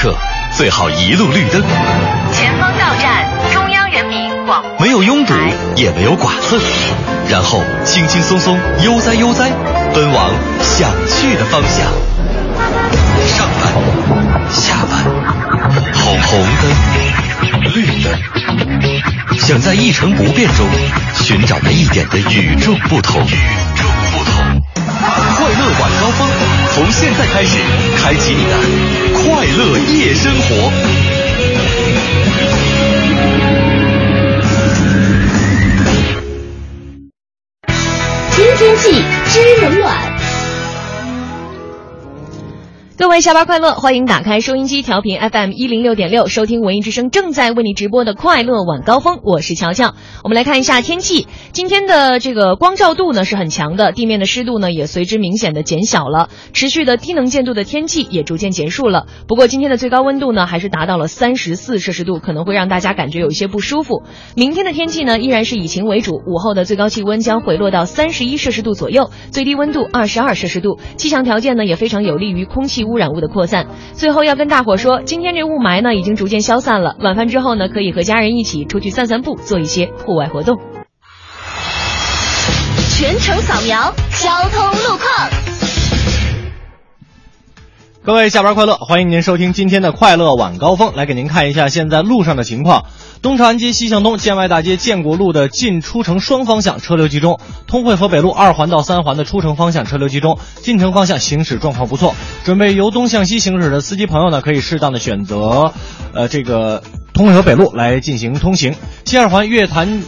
客，最好一路绿灯。前方到站中央人民广播没有拥堵，也没有剐蹭，然后轻轻松松、悠哉悠哉，奔往想去的方向。上班，下班，红红灯，绿灯，想在一成不变中寻找那一点的与众不同。与众不同。快乐晚高峰，从现在开始，开启你的快乐夜生活。听天气知冷暖。各位下班快乐，欢迎打开收音机调频 FM 一零六点六，收听文艺之声正在为你直播的快乐晚高峰，我是乔乔。我们来看一下天气，今天的这个光照度呢是很强的，地面的湿度呢也随之明显的减小了，持续的低能见度的天气也逐渐结束了。不过今天的最高温度呢还是达到了三十四摄氏度，可能会让大家感觉有一些不舒服。明天的天气呢依然是以晴为主，午后的最高气温将回落到三十一摄氏度左右，最低温度二十二摄氏度，气象条件呢也非常有利于空气污染物的扩散。最后要跟大伙说，今天这雾霾呢已经逐渐消散了，晚饭之后呢可以和家人一起出去散散步，做一些户外活动。全程扫描交通路况。各位下班快乐，欢迎您收听今天的快乐晚高峰，来给您看一下现在路上的情况。东长安街西向东、建外大街建国路的进出城双方向车流集中，通惠河北路二环到三环的出城方向车流集中，进城方向行驶状况不错。准备由东向西行驶的司机朋友呢，可以适当的选择，呃，这个通惠河北路来进行通行。西二环月坛。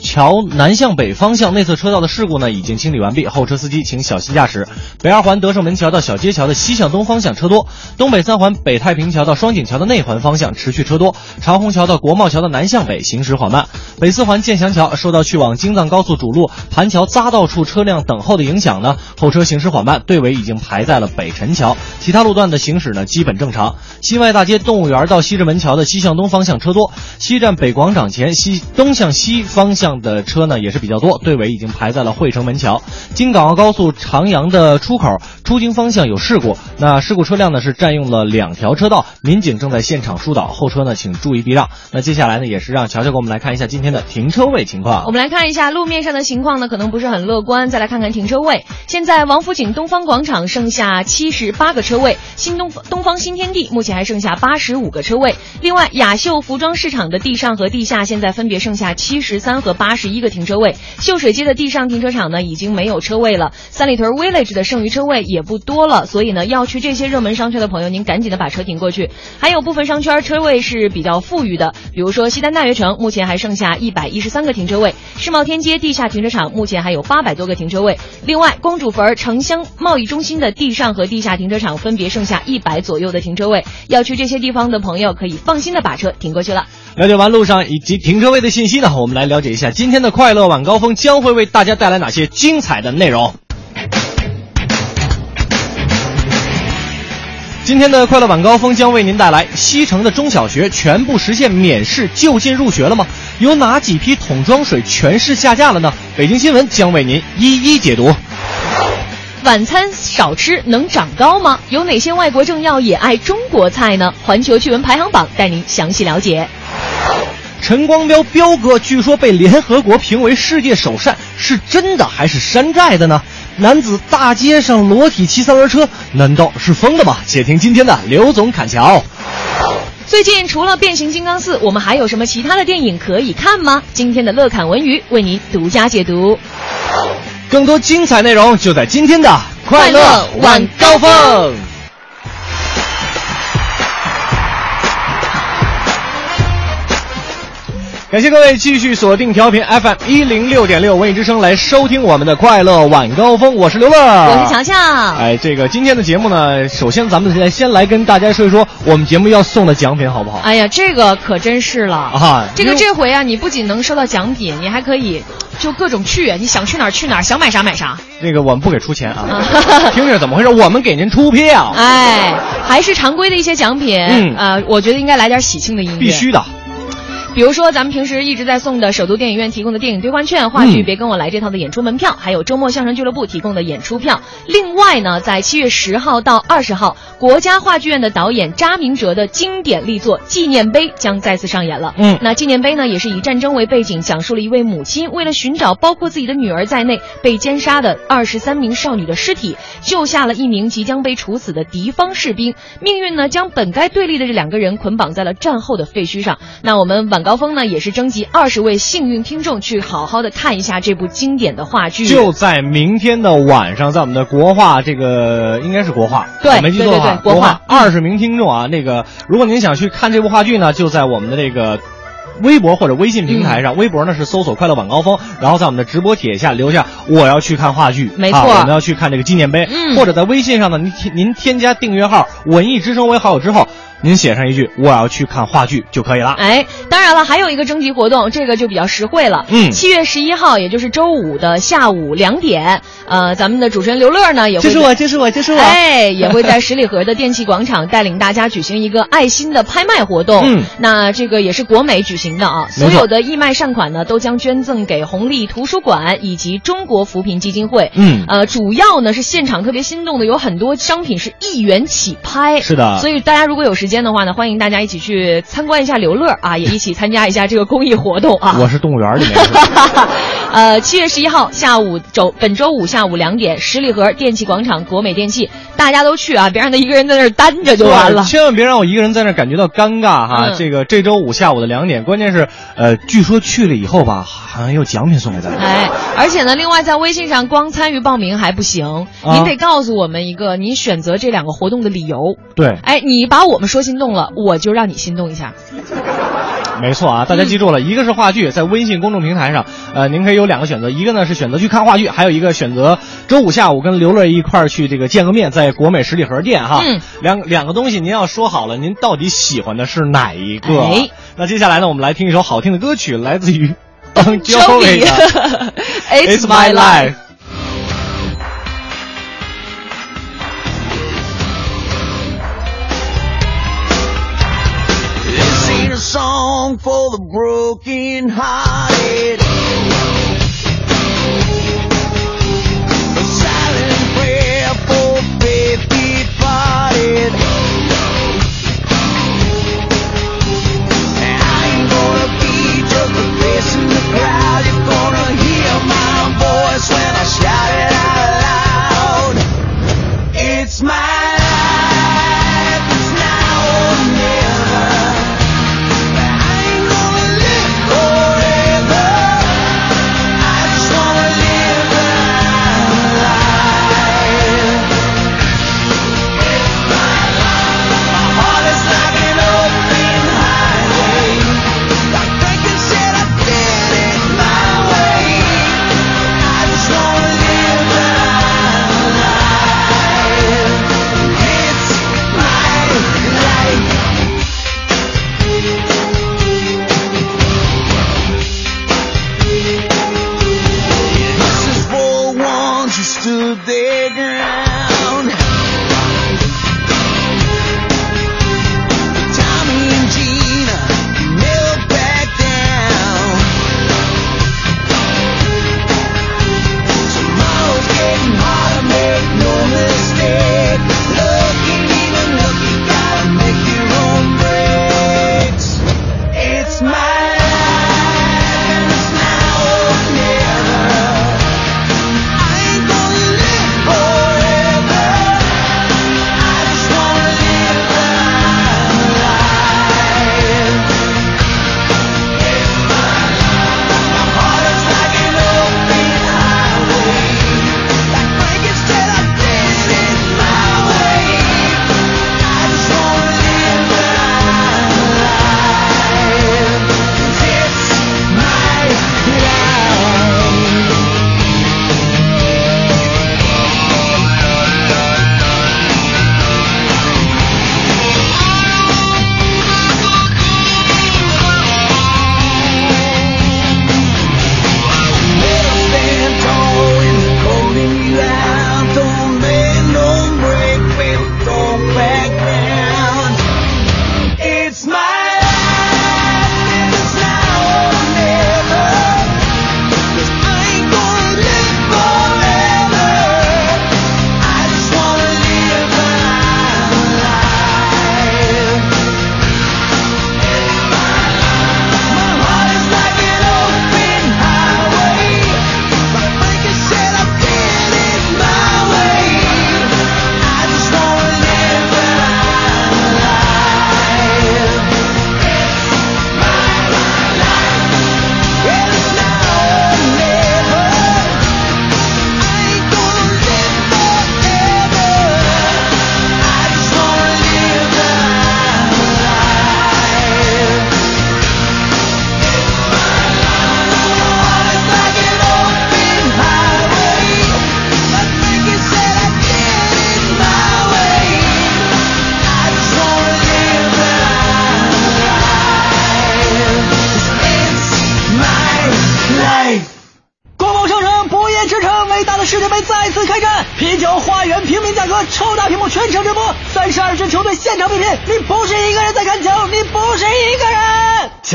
桥南向北方向内侧车道的事故呢已经清理完毕，后车司机请小心驾驶。北二环德胜门桥到小街桥的西向东方向车多，东北三环北太平桥到双井桥的内环方向持续车多，长虹桥到国贸桥的南向北行驶缓慢。北四环建祥桥受到去往京藏高速主路盘桥匝道处车辆等候的影响呢，后车行驶缓慢，队尾已经排在了北辰桥，其他路段的行驶呢基本正常。西外大街动物园到西直门桥的西向东方向车多，西站北广场前西东向西方向。的车呢也是比较多，队尾已经排在了汇城门桥。京港澳高速长阳的出口出京方向有事故，那事故车辆呢是占用了两条车道，民警正在现场疏导，后车呢请注意避让。那接下来呢也是让乔乔给我们来看一下今天的停车位情况。我们来看一下路面上的情况呢，可能不是很乐观。再来看看停车位，现在王府井东方广场剩下七十八个车位，新东东方新天地目前还剩下八十五个车位。另外，雅秀服装市场的地上和地下现在分别剩下七十三和八十一个停车位，秀水街的地上停车场呢已经没有车位了，三里屯 Village 的剩余车位也不多了，所以呢要去这些热门商圈的朋友，您赶紧的把车停过去。还有部分商圈车位是比较富裕的，比如说西单大悦城目前还剩下一百一十三个停车位，世贸天阶地下停车场目前还有八百多个停车位。另外，公主坟城乡贸易中心的地上和地下停车场分别剩下一百左右的停车位，要去这些地方的朋友可以放心的把车停过去了。了解完路上以及停车位的信息呢，我们来了解一下今天的快乐晚高峰将会为大家带来哪些精彩的内容。今天的快乐晚高峰将为您带来西城的中小学全部实现免试就近入学了吗？有哪几批桶装水全市下架了呢？北京新闻将为您一一解读。晚餐少吃能长高吗？有哪些外国政要也爱中国菜呢？环球趣闻排行榜带您详细了解。陈光标彪哥据说被联合国评为世界首善，是真的还是山寨的呢？男子大街上裸体骑三轮车，难道是疯了吗？且听今天的刘总侃桥。最近除了变形金刚四，我们还有什么其他的电影可以看吗？今天的乐侃文娱为您独家解读。更多精彩内容就在今天的快乐晚高峰。感谢各位继续锁定调频 FM 一零六点六文艺之声来收听我们的快乐晚高峰，我是刘乐，我是强强。哎，这个今天的节目呢，首先咱们先先来跟大家说一说我们节目要送的奖品好不好？哎呀，这个可真是了啊！这个这回啊，你不仅能收到奖品，你还可以就各种去，你想去哪儿去哪儿，想买啥买啥。那个我们不给出钱啊，听着怎么回事？我们给您出票。哎，还是常规的一些奖品。嗯呃，我觉得应该来点喜庆的音乐。必须的。比如说咱们平时一直在送的首都电影院提供的电影兑换券、话剧嗯《别跟我来》这套的演出门票，还有周末相声俱乐部提供的演出票。另外呢，在七月十号到二十号，国家话剧院的导演查明哲的经典力作《纪念碑》将再次上演了。嗯那《纪念碑》呢，也是以战争为背景，讲述了一位母亲为了寻找包括自己的女儿在内被奸杀的二十三名少女的尸体，救下了一名即将被处死的敌方士兵。命运呢，将本该对立的这两个人捆绑在了战后的废墟上。那我们晚高峰呢，也是征集二十位幸运听众去好好的看一下这部经典的话剧。就在明天的晚上，在我们的国画这个应该是国画，对我没记错的话，国画。画。二十名听众啊，那个如果您想去看这部话剧呢，就在我们的这个。微博或者微信平台上，微博呢是搜索“快乐晚高峰”，然后在我们的直播帖下留下“我要去看话剧”，没错。啊我们要去看这个纪念碑，嗯。或者在微信上呢，您添您添加订阅号“文艺之声”为好友之后，您写上一句“我要去看话剧”就可以了。哎，当然了，还有一个征集活动，这个就比较实惠了。嗯七月十一号，也就是周五的下午两点，呃，咱们的主持人刘乐呢也会就是我。就是我，就是我。哎，也会在十里河的电器广场带领大家举行一个爱心的拍卖活动。嗯那这个也是国美举行的啊，所有的义卖善款呢都将捐赠给红利图书馆以及中国扶贫基金会。嗯呃，主要呢是现场特别心动的，有很多商品是一元起拍。是的所以大家如果有时间的话呢，欢迎大家一起去参观一下刘乐啊，也一起参加一下这个公益活动啊。我是动物园里面是吧。呃，七月十一号下午周本周五下午两点，十里河电器广场国美电器，大家都去啊，别让他一个人在那儿单着就完了。千万别让我一个人在那儿感觉到尴尬哈。嗯这个这周五下午的两点，关键是呃，据说去了以后吧，好像有奖品送给大家。哎，而且呢，另外在微信上光参与报名还不行，啊您得告诉我们一个您选择这两个活动的理由。对，哎，你把我们说心动了，我就让你心动一下。没错啊，大家记住了，一个是话剧，在微信公众平台上，呃，您可以有两个选择，一个呢是选择去看话剧，还有一个选择周五下午跟刘乐一块儿去这个见个面，在国美十里河店哈。嗯，两两个东西您要说好了，您到底喜欢的是哪一个？哎那接下来呢，我们来听一首好听的歌曲，来自于 Bon Jovi 的 It's my life。This ain't a song for the broken hearted.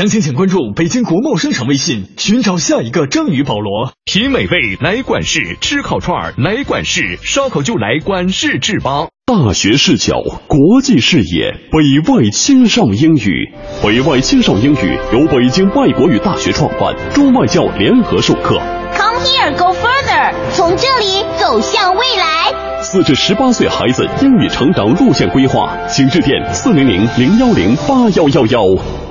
详情请关注北京国贸商场微信，寻找下一个章鱼保罗。品美味来管事，吃烤串儿来管事，烧烤就来管事制吧。大学视角，国际视野，北外青少英语。北外青少英语由北京外国语大学创办，中外教联合授课。Come here, go further，从这里走向未来。四至十八岁孩子英语成长路线规划，请致电四零零零幺零八幺幺幺。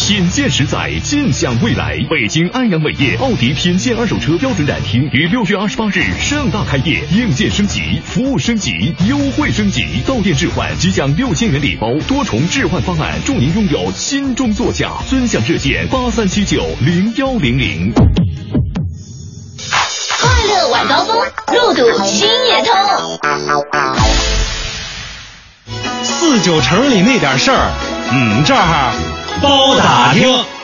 品鉴实在，尽享未来。北京安阳伟业奥迪品鉴二手车标准展厅于六月二十八日盛大开业，硬件升级，服务升级，优惠升级，到店置换即享六千元礼包，多重置换方案，祝您拥有心中座驾。尊享热线八三七九零幺零零。快乐晚高峰，路堵心也通。四九城里那点事儿，嗯，这儿包打听。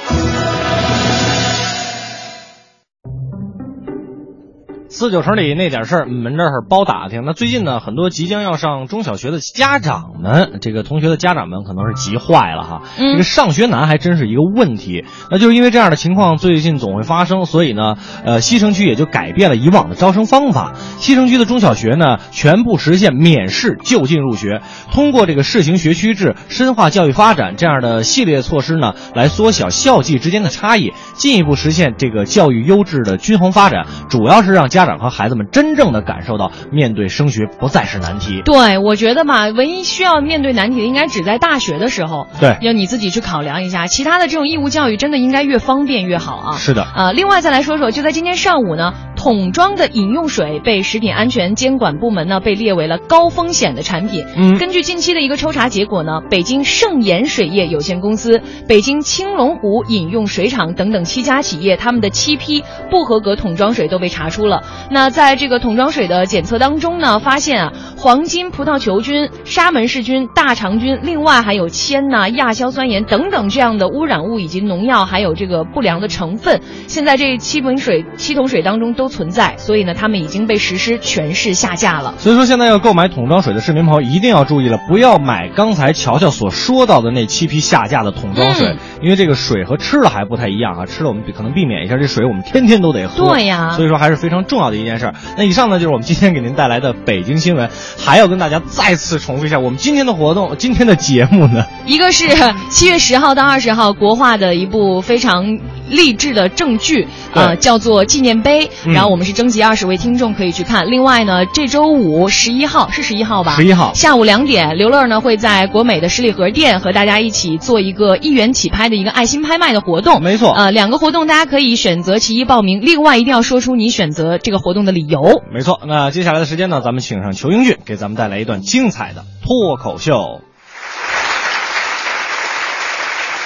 四九城里那点事儿，我们这儿包打听。那最近呢，很多即将要上中小学的家长们，这个同学的家长们可能是急坏了哈。嗯这个上学难还真是一个问题。那就是因为这样的情况最近总会发生，所以呢，呃，西城区也就改变了以往的招生方法。西城区的中小学呢，全部实现免试就近入学，通过这个试行学区制、深化教育发展这样的系列措施呢，来缩小校际之间的差异，进一步实现这个教育优质的均衡发展。主要是让家长和孩子们真正的感受到，面对升学不再是难题。对，我觉得吧，唯一需要面对难题的，应该只在大学的时候，对要你自己去考量一下。其他的这种义务教育，真的应该越方便越好啊。是的啊、另外再来说说，就在今天上午呢，桶装的饮用水被食品安全监管部门呢被列为了高风险的产品。嗯根据近期的一个抽查结果呢，北京盛盐水业有限公司、北京青龙湖饮用水厂等等七家企业，他们的七批不合格桶装水都被查出了。那在这个桶装水的检测当中呢，发现啊，黄金葡萄球菌、沙门氏菌、大肠菌，另外还有铅呐、亚硝酸盐等等这样的污染物以及农药，还有这个不良的成分，现在这七瓶水、七桶水当中都存在，所以呢，他们已经被实施全市下架了。所以说，现在要购买桶装水的市民朋友一定要注意了，不要买刚才乔乔所说到的那七批下架的桶装水，嗯因为这个水和吃的还不太一样啊。吃了我们可能避免一下，这水我们天天都得喝。对呀所以说还是非常重要的一件事儿。那以上呢就是我们今天给您带来的北京新闻，还要跟大家再次重复一下我们今天的活动，今天的节目呢。一个是七月十号到二十号国画的一部非常励志的正剧，呃，叫做《纪念碑》。嗯然后我们是征集二十位听众可以去看。另外呢，这周五十一号是十一号吧？十一号下午两点，刘乐呢会在国美的十里河店和大家一起做一个一元起拍的一个爱心拍卖的活动。没错呃，两个活动大家可以选择其一报名，另外一定要说出你选择这个活动的理由。没错，那接下来的时间呢，咱们请上裘英俊，给咱们带来一段精彩的脱口秀。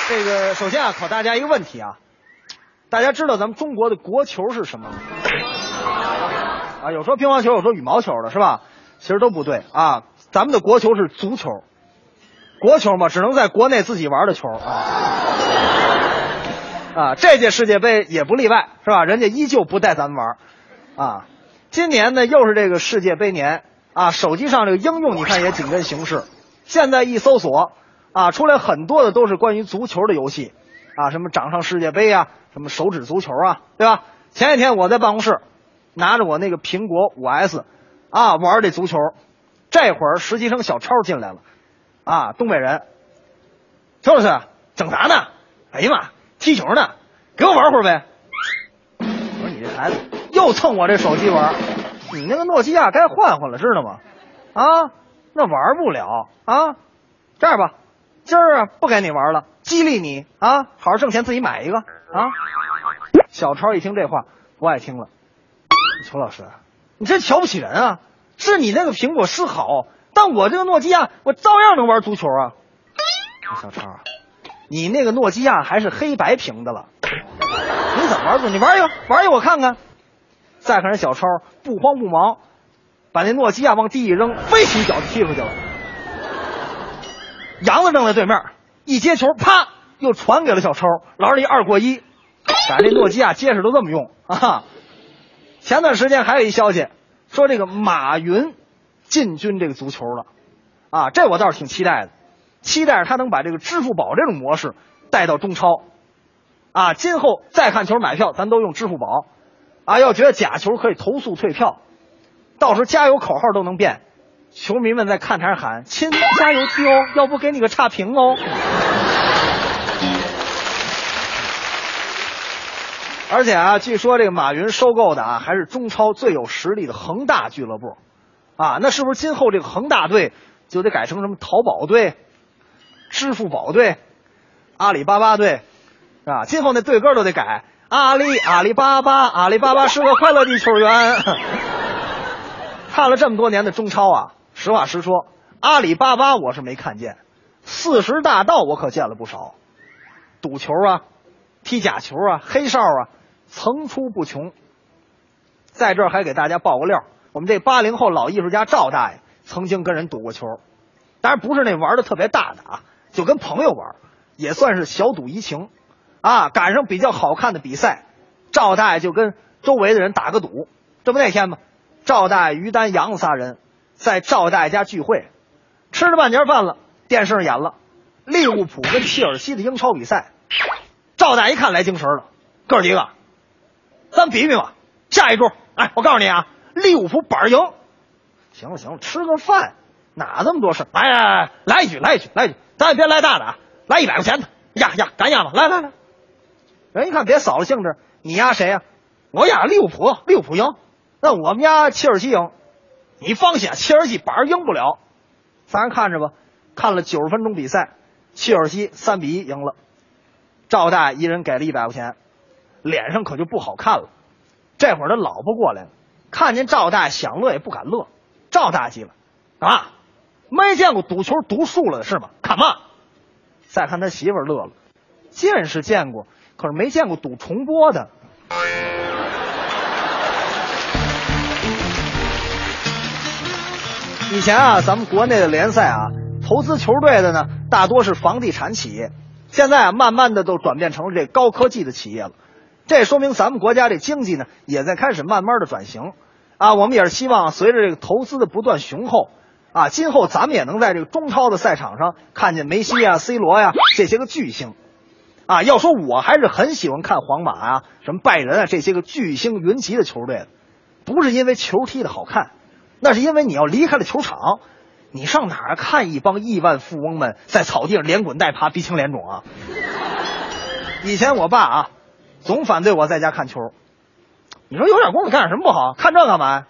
这个首先啊，考大家一个问题啊，大家知道咱们中国的国球是什么吗？啊，有说乒乓球，有说羽毛球的，是吧？其实都不对啊，咱们的国球是足球，国球嘛，只能在国内自己玩的球啊。啊，这届世界杯也不例外，是吧？人家依旧不带咱们玩，啊，今年呢又是这个世界杯年。啊，手机上这个应用你看也紧跟形势，现在一搜索啊，出来很多的都是关于足球的游戏，啊，什么掌上世界杯啊，什么手指足球啊，对吧？前几天我在办公室拿着我那个苹果五 S 啊玩这足球，这会儿实习生小超进来了，啊，东北人，邱老师整啥呢？哎呀妈，踢球呢，给我玩会儿呗。我说你这孩子又蹭我这手机玩，你那个诺基亚该换换了，知道吗？啊，那玩不了啊。这样吧，今儿啊不给你玩了，激励你啊，好好挣钱自己买一个啊。小超一听这话，不爱听了。邱老师，你真瞧不起人啊！是你那个苹果是好，但我这个诺基亚，我照样能玩足球啊。小超，你那个诺基亚还是黑白屏的了，你怎么玩足？你玩一个，玩一个我看看。再看人小超不慌不忙，把那诺基亚往地一扔，飞起一脚就踢出去了。杨子扔在对面，一接球，啪，又传给了小超，玩了一二过一，把这诺基亚结实都这么用啊！前段时间还有一消息，说这个马云进军这个足球了，啊，这我倒是挺期待的，期待着他能把这个支付宝这种模式带到中超，啊，今后再看球买票咱都用支付宝，啊，要觉得假球可以投诉退票，到时候加油口号都能变，球迷们在看台上喊“亲，加油踢哦，要不给你个差评哦”。而且啊，据说这个马云收购的啊，还是中超最有实力的恒大俱乐部，啊，那是不是今后这个恒大队就得改成什么淘宝队、支付宝队、阿里巴巴队，啊？今后那队歌都得改，阿里阿里巴巴，阿里巴巴是个快乐的球员。看了这么多年的中超啊，实话实说，阿里巴巴我是没看见，四十大盗我可见了不少，赌球啊，踢假球啊，黑哨啊。层出不穷。在这儿还给大家爆个料，我们这八零后老艺术家赵大爷曾经跟人赌过球，当然不是那玩的特别大的啊，就跟朋友玩，也算是小赌怡情。啊，赶上比较好看的比赛，赵大爷就跟周围的人打个赌。这不那天吗？赵大爷、于丹、杨子仨人在赵大爷家聚会，吃了半截饭了，电视上演了利物浦跟切尔西的英超比赛。赵大爷一看来精神了，哥几个。咱比比吧，下一桌，哎，我告诉你啊，利物浦板赢。行了行了，吃个饭，哪这么多事来来来，来一局，来一局，来一局，咱也别来大的啊，来一百块钱的，压压，敢压吗？来来来，人一看别扫了兴致，你压谁呀？我压利物浦，利物浦赢。那我们家切尔西赢，你放心，切尔西板赢不了。咱人看着吧，看了九十分钟比赛，切尔西三比一赢了。赵大一人给了一百块钱。脸上可就不好看了。这会儿他老婆过来了，看见赵大想乐也不敢乐。赵大急了，啊，没见过赌球赌输了的是吗？看嘛！再看他媳妇乐了，见是见过，可是没见过赌重播的。以前啊，咱们国内的联赛啊，投资球队的呢，大多是房地产企业，现在啊，慢慢的都转变成了这高科技的企业了。这说明咱们国家这经济呢，也在开始慢慢的转型，啊，我们也是希望随着这个投资的不断雄厚，啊，今后咱们也能在这个中超的赛场上看见梅西啊、C 罗呀这些个巨星，啊，要说我还是很喜欢看皇马啊、什么拜仁啊这些个巨星云集的球队的，不是因为球踢的好看，那是因为你要离开了球场，你上哪儿看一帮亿万富翁们在草地上连滚带爬、鼻青脸肿啊？以前我爸啊。总反对我在家看球，你说有点功夫干点什么不好？看这干嘛？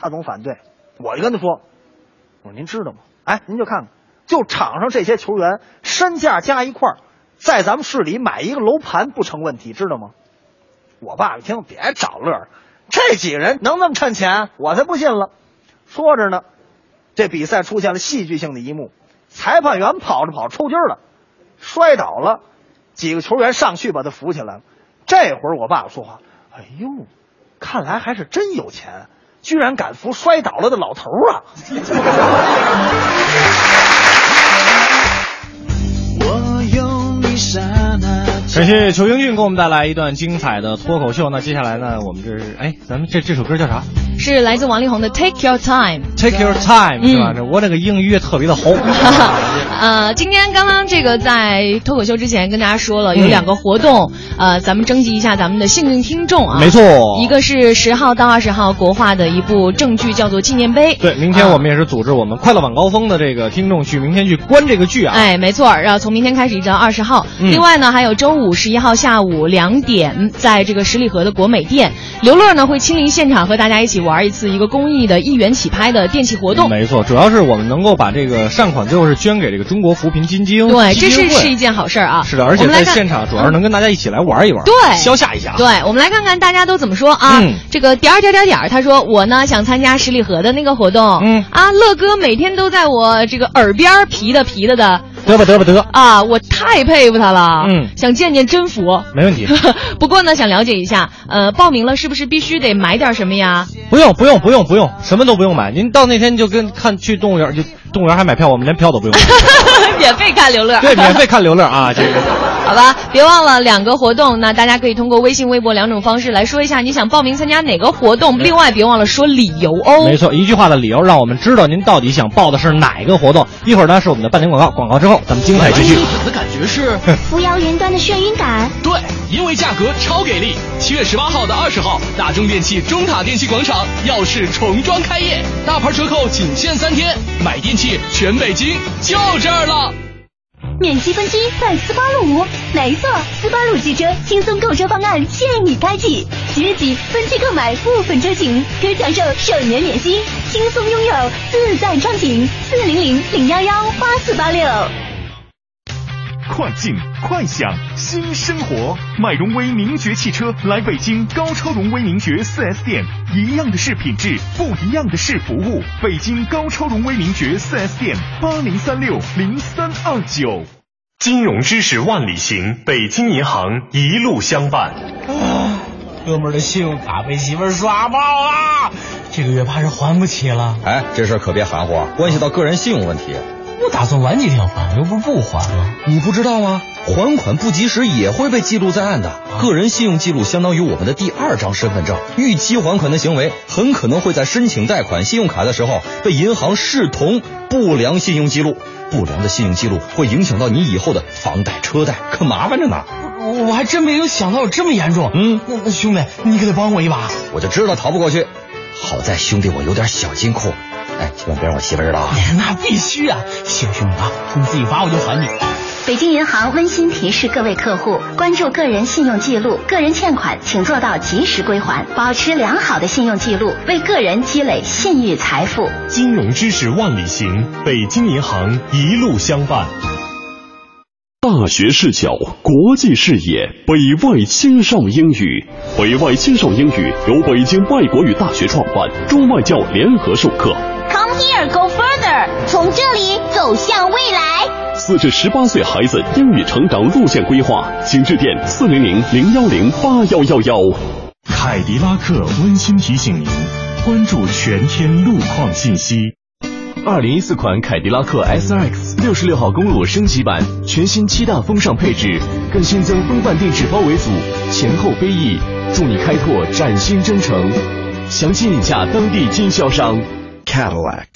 他总反对，我就跟他说：“我说您知道吗？哎，您就看看，就场上这些球员身价加一块儿，在咱们市里买一个楼盘不成问题，知道吗？”我爸一听，别找乐，这几个人能那么趁钱？我才不信了。说着呢，这比赛出现了戏剧性的一幕，裁判员跑着跑抽筋了，摔倒了，几个球员上去把他扶起来。这会儿我爸爸说话，哎呦，看来还是真有钱，居然敢扶摔倒了的老头啊！感谢裘英俊给我们带来一段精彩的脱口秀。那接下来呢，我们这是哎，咱们这这首歌叫啥是来自王力宏的《Take Your Time》。？Take your time 是吧？这我这个英语也特别的好。呃，今天刚刚这个在脱口秀之前跟大家说了，有嗯两个活动，呃，咱们征集一下咱们的幸运听众啊。没错一个是十号到二十号国画的一部正剧，叫做《纪念碑》。对，明天我们也是组织我们快乐晚高峰的这个听众去明天去观这个剧啊。哎，没错，然后从明天开始一直到二十号。嗯另外呢，还有周五十一号下午两点，在这个十里河的国美店，刘乐呢会亲临现场和大家一起玩一次一个公益的一元起拍的电器活动。没错，主要是我们能够把这个善款最后是捐给这个中国扶贫基金。对，这是是一件好事儿啊。是的，而且在现场主要是能跟大家一起来玩一玩，对消夏一下。对，我们来看看大家都怎么说啊。嗯这个点儿点儿点儿点儿，他说我呢想参加十里河的那个活动。嗯啊，乐哥每天都在我这个耳边皮的皮的的 得吧得吧得，啊，我太佩服他了。嗯想见见真佛。没问题。不过呢，想了解一下，呃，报名了是不是必须得买点什么呀？不用不用不用不用，什么都不用买。您到那天就跟看去动物园，就动物园还买票，我们连票都不用买。免费看刘乐。对，免费看刘乐啊，这个。好吧，别忘了两个活动，那大家可以通过微信、微博两种方式来说一下你想报名参加哪个活动。另外，别忘了说理由哦。没错，一句话的理由让我们知道您到底想报的是哪个活动。一会儿呢是我们的半点广告，广告之后咱们精彩继续。我的感觉是，扶摇云端的眩晕感。对，因为价格超给力。七月十八号到二十号，大中电器中塔电器广场耀世重装开业，大牌折扣仅限三天，买电器全北京就这儿了。免息分期在斯巴鲁，没错，斯巴鲁汽车轻松购车方案现已开启，即日起分期购买部分车型可享受首年免息，轻松拥有自在畅行。四零零零幺幺八四八六。快进快享新生活，买荣威名爵汽车来北京高超荣威名爵 4S 店，一样的是品质，不一样的是服务。北京高超荣威名爵 4S 店八零三六零三二九。金融知识万里行，北京银行一路相伴。啊哥们儿的信用卡被媳妇儿刷爆了，这个月怕是还不起了。哎，这事儿可别含糊，关系到个人信用问题。我打算晚几天还，又不是不还了。你不知道吗？还款不及时也会被记录在案的。个人信用记录相当于我们的第二张身份证，逾期还款的行为很可能会在申请贷款信用卡的时候被银行视同不良信用记录。不良的信用记录会影响到你以后的房贷、车贷，可麻烦着呢。我我还真没有想到有这么严重。嗯，那那兄弟，你可得帮我一把。我就知道逃不过去，好在兄弟我有点小金库。哎，千万别让我媳妇知道啊！那必须啊！行兄弟啊，你自己罚我就还你。北京银行温馨提示各位客户：关注个人信用记录，个人欠款请做到及时归还，保持良好的信用记录，为个人积累信誉财富。金融知识万里行，北京银行一路相伴。大学视角，国际视野，北外青少英语。北外青少英语由北京外国语大学创办，中外教联合授课。Come here, go further，从这里走向未来。四至十八岁孩子英语成长路线规划，请致电四零零零幺零八幺幺幺。凯迪拉克温馨提醒您，关注全天路况信息。二零一四款凯迪拉克 SRX 六十六号公路升级版，全新七大风尚配置，更新增风范定制包围组，前后飞翼，助你开拓崭新征程。详情请洽当地经销商。Cadillac。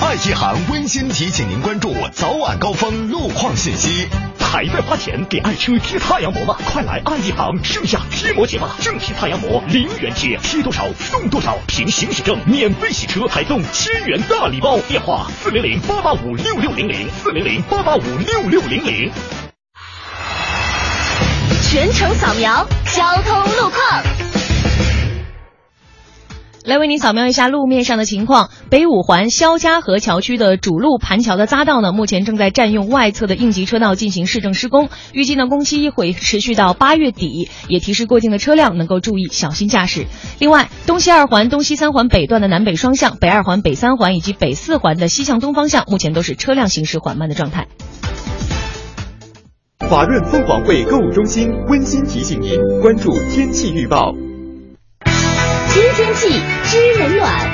爱一行温馨提醒您关注早晚高峰路况信息。还在花钱给爱车贴太阳膜吗？快来爱一行盛夏贴膜节吧！正品太阳膜零元贴，贴多少送多少，凭行驶证免费洗车，还送千元大礼包。电话四零零八八五六六零零四零零八八五六六零零。全程扫描交通路况。来为您扫描一下路面上的情况。北五环肖家河桥区的主路盘桥的匝道呢，目前正在占用外侧的应急车道进行市政施工，预计呢工期会持续到八月底，也提示过境的车辆能够注意小心驾驶。另外，东西二环、东西三环北段的南北双向、北二环、北三环以及北四环的西向东方向，目前都是车辆行驶缓慢的状态。华润凤凰汇购物中心温馨提醒您关注天气预报。新天气，知冷暖。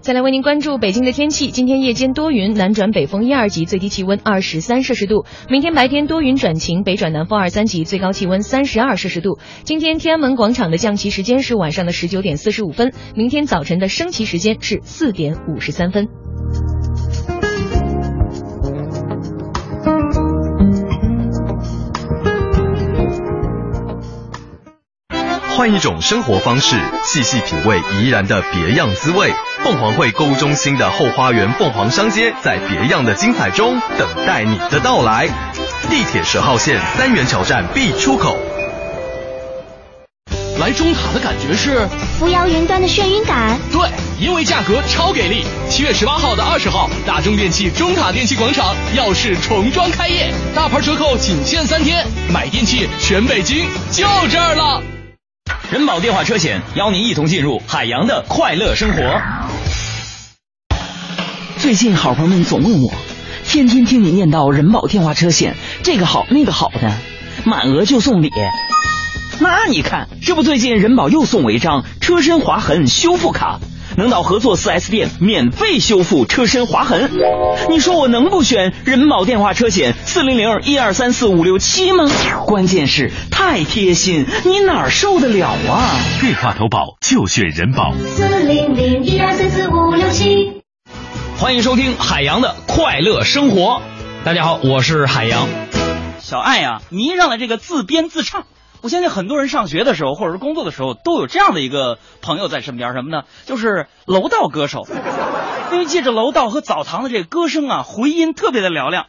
再来为您关注北京的天气，今天夜间多云，南转北风一二级，最低气温二十三摄氏度；明天白天多云转晴，北转南风二三级，最高气温三十二摄氏度。今天天安门广场的降旗时间是晚上的十九点四十五分，明天早晨的升旗时间是四点五十三分。换一种生活方式，细细品味怡然的别样滋味。凤凰汇购物中心的后花园凤凰商街，在别样的精彩中等待你的到来。地铁十号线三元桥站 B 出口。来中塔的感觉是扶摇云端的眩晕感。对，因为价格超给力。七月十八号到二十号，大中电器中塔电器广场耀世重装开业，大牌折扣仅限三天，买电器全北京就这儿了。人保电话车险邀您一同进入海洋的快乐生活。最近好朋友们总问我，天天听你念叨人保电话车险这个好那个好的，满额就送礼。那你看，这不最近人保又送我一张车身划痕修复卡，能到合作 4S 店免费修复车身划痕。你说我能不选人保电话车险四零零一二三四五六七吗？关键是太贴心，你哪儿受得了啊？电话投保就选人保。四零零一二三四五六七。欢迎收听海洋的快乐生活。大家好，我是海洋。小爱呀、迷上了这个自编自唱。我相信很多人上学的时候或者是工作的时候都有这样的一个朋友在身边，什么呢？就是楼道歌手，因为借着楼道和澡堂的这个歌声啊，回音特别的嘹亮。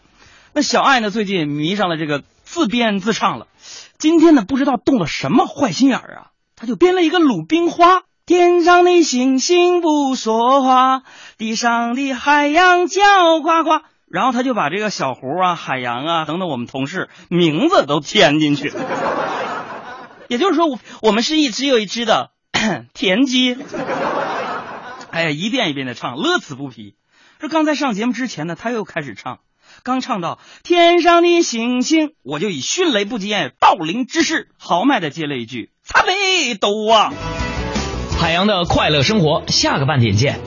那小爱呢，最近迷上了这个自编自唱了。今天呢，不知道动了什么坏心眼儿啊，他就编了一个《鲁冰花》。天上的星星不说话，地上的海洋叫呱呱。然后他就把这个小胡啊、海洋啊等等我们同事名字都添进去。也就是说，我我们是一只又一只的 田鸡。哎呀，一遍一遍的唱，乐此不疲。说刚才上节目之前呢，他又开始唱，刚唱到天上的星星，我就以迅雷不及掩耳盗铃之势，豪迈的接了一句：“擦呗，都啊！”海洋的快乐生活，下个半点见。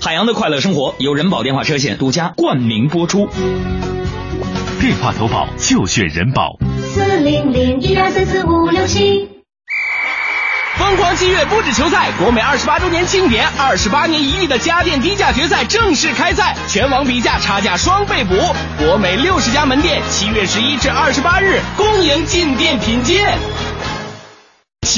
海洋的快乐生活由人保电话车险独家冠名播出。电话投保就选人保。四零零一二三四五六七。疯狂七月不止球赛，国美二十八周年庆典，二十八年一遇的家电低价决赛正式开赛，全网比价，差价双倍补。国美六十家门店，七月十一至二十八日，恭迎进店品鉴。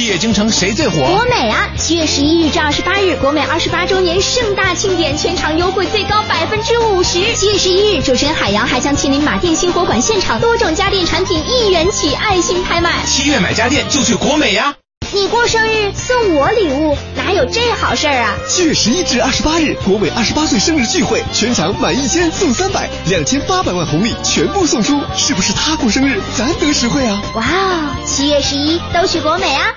七月京城谁最火？国美啊！七月十一日至二十八日，国美二十八周年盛大庆典，全场优惠最高百分之五十。七月十一日，主持人海洋还将亲临马甸新火馆现场，多种家电产品一元起爱心拍卖。七月买家电就去国美呀！你过生日送我礼物，哪有这好事儿啊？七月十一至二十八日，国美二十八岁生日聚会，全场满一千送三百，两千八百万红利全部送出，是不是他过生日，咱得实惠啊？哇哦！七月十一都去国美啊！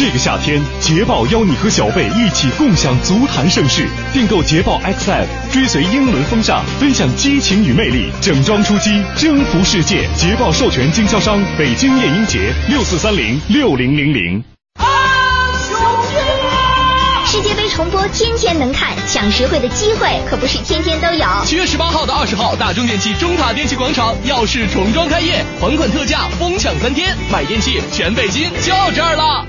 这个夏天，捷豹邀你和小贝一起共享足坛盛世。订购捷豹 XF，追随英伦风尚，分享激情与魅力，整装出击，征服世界。捷豹授权经销商北京夜鹰节六四三零六零零零。世界杯重播天天能看，抢实惠的机会可不是天天都有。七月十八号到二十号，大中电器中塔电器广场耀世重装开业，款款特价，疯抢三天，买电器全北京就这儿了。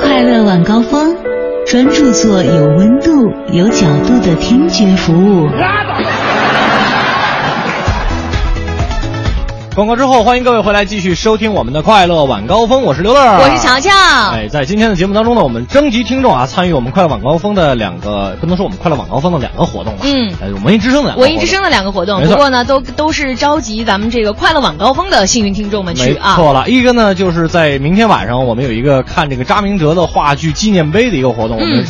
快乐晚高峰，专注做有温度、有角度的听觉服务。广告之后，欢迎各位回来继续收听我们的快乐晚高峰，我是刘乐，我是乔乔。哎，在今天的节目当中呢，我们征集听众啊，参与我们快乐晚高峰的两个，不能说我们快乐晚高峰的两个活动吧，嗯，哎，文艺之声的文艺之声的两个活动，不过呢，都都是召集咱们这个快乐晚高峰的幸运听众们去没啊。错了，一个呢就是在明天晚上，我们有一个看这个扎明哲的话剧纪念碑的一个活动，我们嗯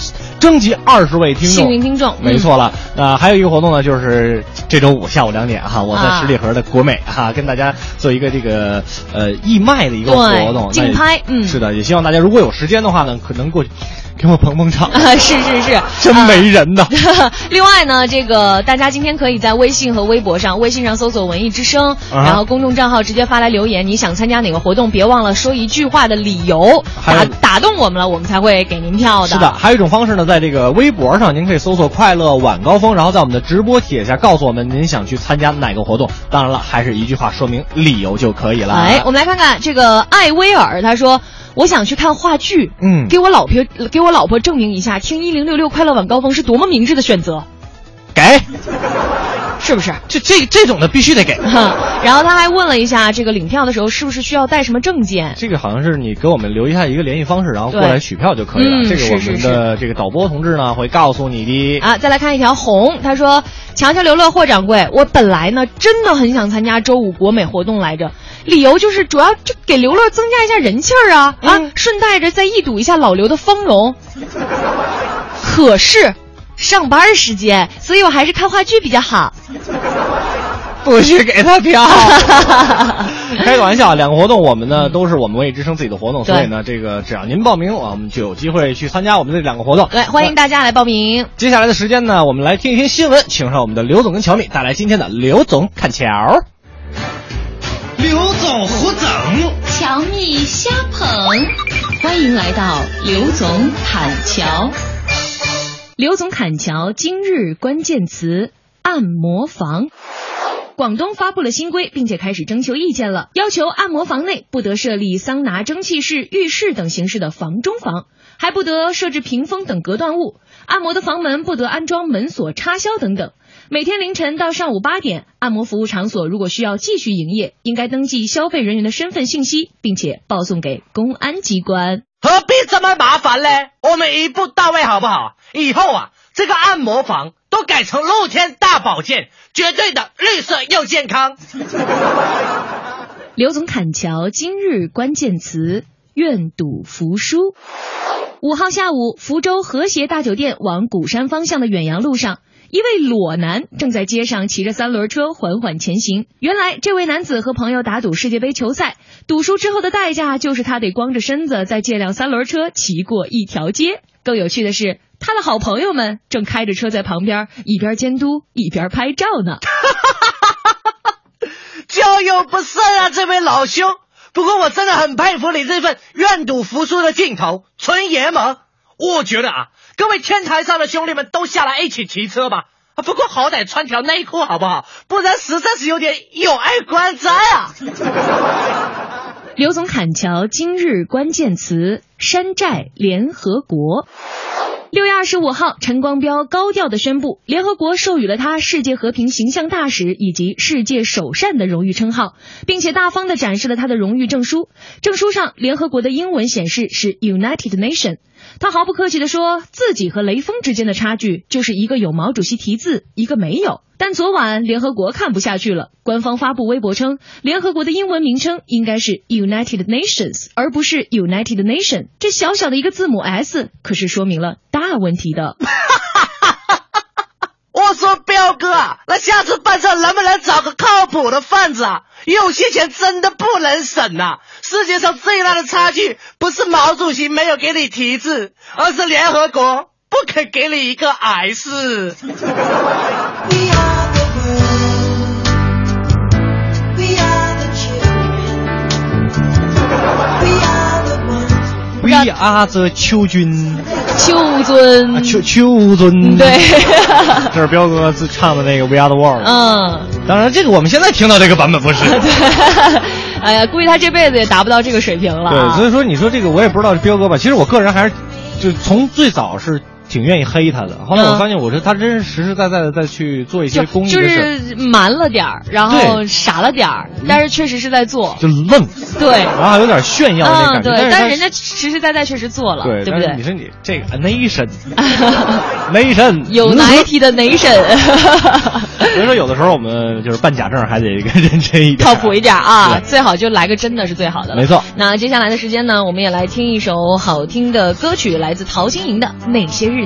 征集二十位听众，幸运听众嗯。没错了。呃，还有一个活动呢，就是这周五下午两点哈，我在啊十里河的国美哈，跟大家做一个这个呃义卖的一个活动，竞拍嗯。是的，也希望大家如果有时间的话呢，可能过去给我捧捧场。啊，是是是，真没人呐！另外呢，这个大家今天可以在微信和微博上，微信上搜索“文艺之声”，啊然后公众账号直接发来留言，你想参加哪个活动，别忘了说一句话的理由，打还打动我们了，我们才会给您票的。是的，还有一种方式呢，在这个微博上，您可以搜索“快乐晚高峰”，然后在我们的直播帖下告诉我们您想去参加哪个活动。当然了，还是一句话说明理由就可以了。哎，我们来看看这个艾薇尔，他说。我想去看话剧，嗯。给我老婆给我老婆证明一下，听一零六六快乐晚高峰是多么明智的选择，给，是不是？这这这种的必须得给。然后他还问了一下，这个领票的时候是不是需要带什么证件？这个好像是你给我们留一下一个联系方式，然后过来取票就可以了。嗯这个我们的这个导播同志呢会告诉你的。啊，再来看一条红，他说：“强强刘乐霍掌柜，我本来呢真的很想参加周五国美活动来着，理由就是主要就给刘乐增加一下人气儿啊、啊，顺带着再一睹一下老刘的芳容。可是上班时间，所以我还是看话剧比较好。不许给他票，开个玩笑，两个活动我们呢都是我们文艺之声自己的活动，所以呢，这个只要您报名，我们就有机会去参加我们这两个活动。来，欢迎大家来报名。接下来的时间呢，我们来听一听新闻，请上我们的刘总跟乔米带来今天的刘总看桥。刘总胡总，乔蜜瞎捧，欢迎来到刘总侃桥。刘总砍桥今日关键词：按摩房。广东发布了新规，并且开始征求意见了，要求按摩房内不得设立桑拿、蒸汽室、浴室等形式的房中房，还不得设置屏风等隔断物。按摩的房门不得安装门锁、插销等等。每天凌晨到上午八点，按摩服务场所如果需要继续营业，应该登记消费人员的身份信息，并且报送给公安机关。何必这么麻烦呢？我们一步到位好不好？以后啊，这个按摩房都改成露天大保健，绝对的绿色又健康。刘总砍桥今日关键词：愿赌服输。五号下午，福州和谐大酒店往鼓山方向的远洋路上，一位裸男正在街上骑着三轮车缓缓前行。原来，这位男子和朋友打赌世界杯球赛，赌输之后的代价就是他得光着身子再借辆三轮车骑过一条街。更有趣的是，他的好朋友们正开着车在旁边一边监督一边拍照呢。交友不慎啊，这位老兄。不过我真的很佩服你这份愿赌服输的劲头，纯爷们。我觉得啊，各位天台上的兄弟们都下来一起骑车吧。不过好歹穿条内裤好不好？不然实在是有点有碍观瞻啊。刘总砍桥今日关键词：山寨联合国。六月二十五号，陈光标高调的宣布，联合国授予了他世界和平形象大使以及世界首善的荣誉称号，并且大方的展示了他的荣誉证书。证书上，联合国的英文显示是 United Nation。他毫不客气地说，自己和雷锋之间的差距就是一个有毛主席题字，一个没有。但昨晚联合国看不下去了，官方发布微博称，联合国的英文名称应该是 United Nations，而不是 United Nation。这小小的一个字母 S，可是说明了大问题的。我说彪哥啊，那下次办事能不能找个靠谱的贩子啊？有些钱真的不能省呐、世界上最大的差距，不是毛主席没有给你题字，而是联合国不肯给你一个 S。We are the 秋君，秋尊，秋秋尊，对，这是彪哥自唱的那个 We Are the World。嗯，当然，这个我们现在听到这个版本不是。对哎呀，估计他这辈子也达不到这个水平了对，啊。所以说你说这个我也不知道是彪哥吧。其实我个人还是，就从最早是挺愿意黑他的，后来我嗯。发现我说他真是实实在在的在去做一些公益就的事。儿，是瞒了点儿，然后傻了点儿，但是确实是在做。就愣，对，然后有点炫耀那嗯，感觉。对，但是人家实实在在确实做了，对，对不对？你说你这个 nation nation 有 ninety 的 nation，所以说有的时候我们就是办假证还得认真一点，靠谱一点啊，最好就来个真的是最好的了。没错。那接下来的时间呢，我们也来听一首好听的歌曲，来自陶晶莹的《那些日》。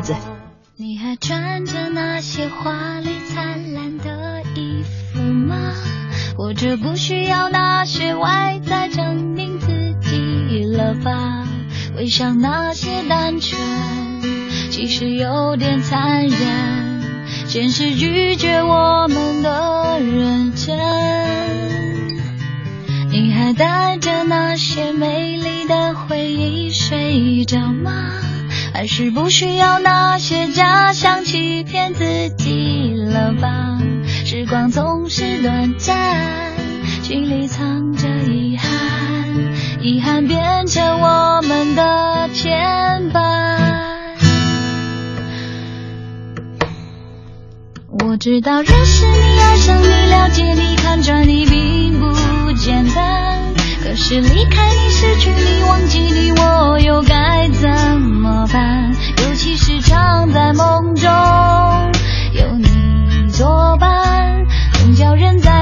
你还穿着那些华丽灿烂的衣服吗？或者不需要那些外在证明自己了吧？回想那些单纯，其实有点残忍。现实拒绝我们的认真。你还带着那些美丽的回忆睡着吗？还是不需要那些假象欺骗自己了吧？时光总是短暂，心里藏着遗憾，遗憾变成我们的牵绊。我知道认识你、爱上你、了解你、看穿你并不简单，可是离开你、失去你、忘记你，我又该怎么办？尤其是常在梦中有你作伴，总叫人在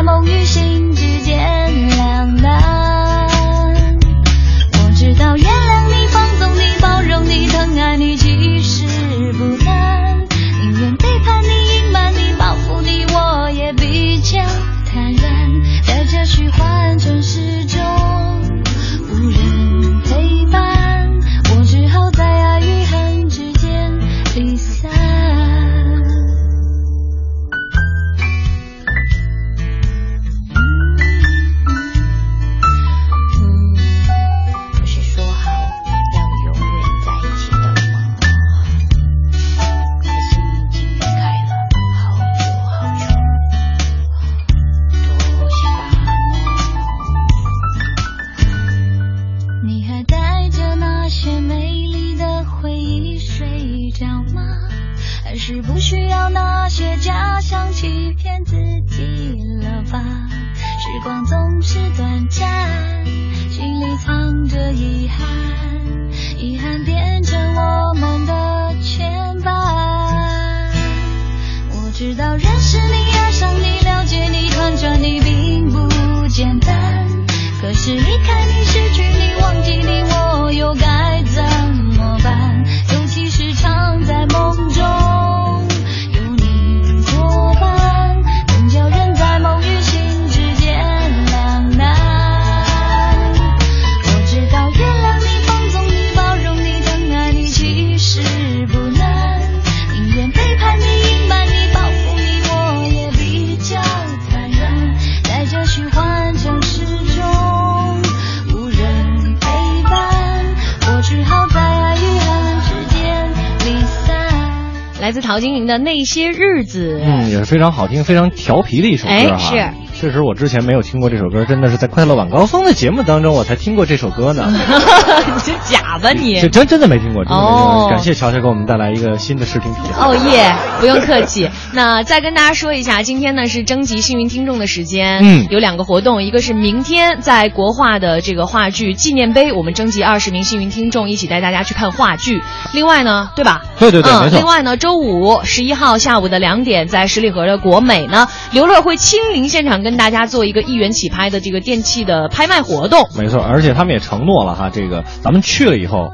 来自陶晶莹的那些日子。嗯，也是非常好听、非常调皮的一首歌哎哈。是。确实，我之前没有听过这首歌，真的是在《快乐晚高峰》的节目当中我才听过这首歌呢。你这假吧你？这真真的没听过，真的没听过。哦感谢乔乔给我们带来一个新的视听体验。哦耶，不用客气。那再跟大家说一下，今天呢是征集幸运听众的时间，嗯有两个活动，一个是明天在国画的这个话剧纪念碑，我们征集二十名幸运听众，一起带大家去看话剧。另外呢，对吧？对对对嗯没错另外呢，周五十一号下午的两点，在十里河的国美呢，刘乐会亲临现场跟跟大家做一个一元起拍的这个电器的拍卖活动。没错，而且他们也承诺了哈，这个咱们去了以后，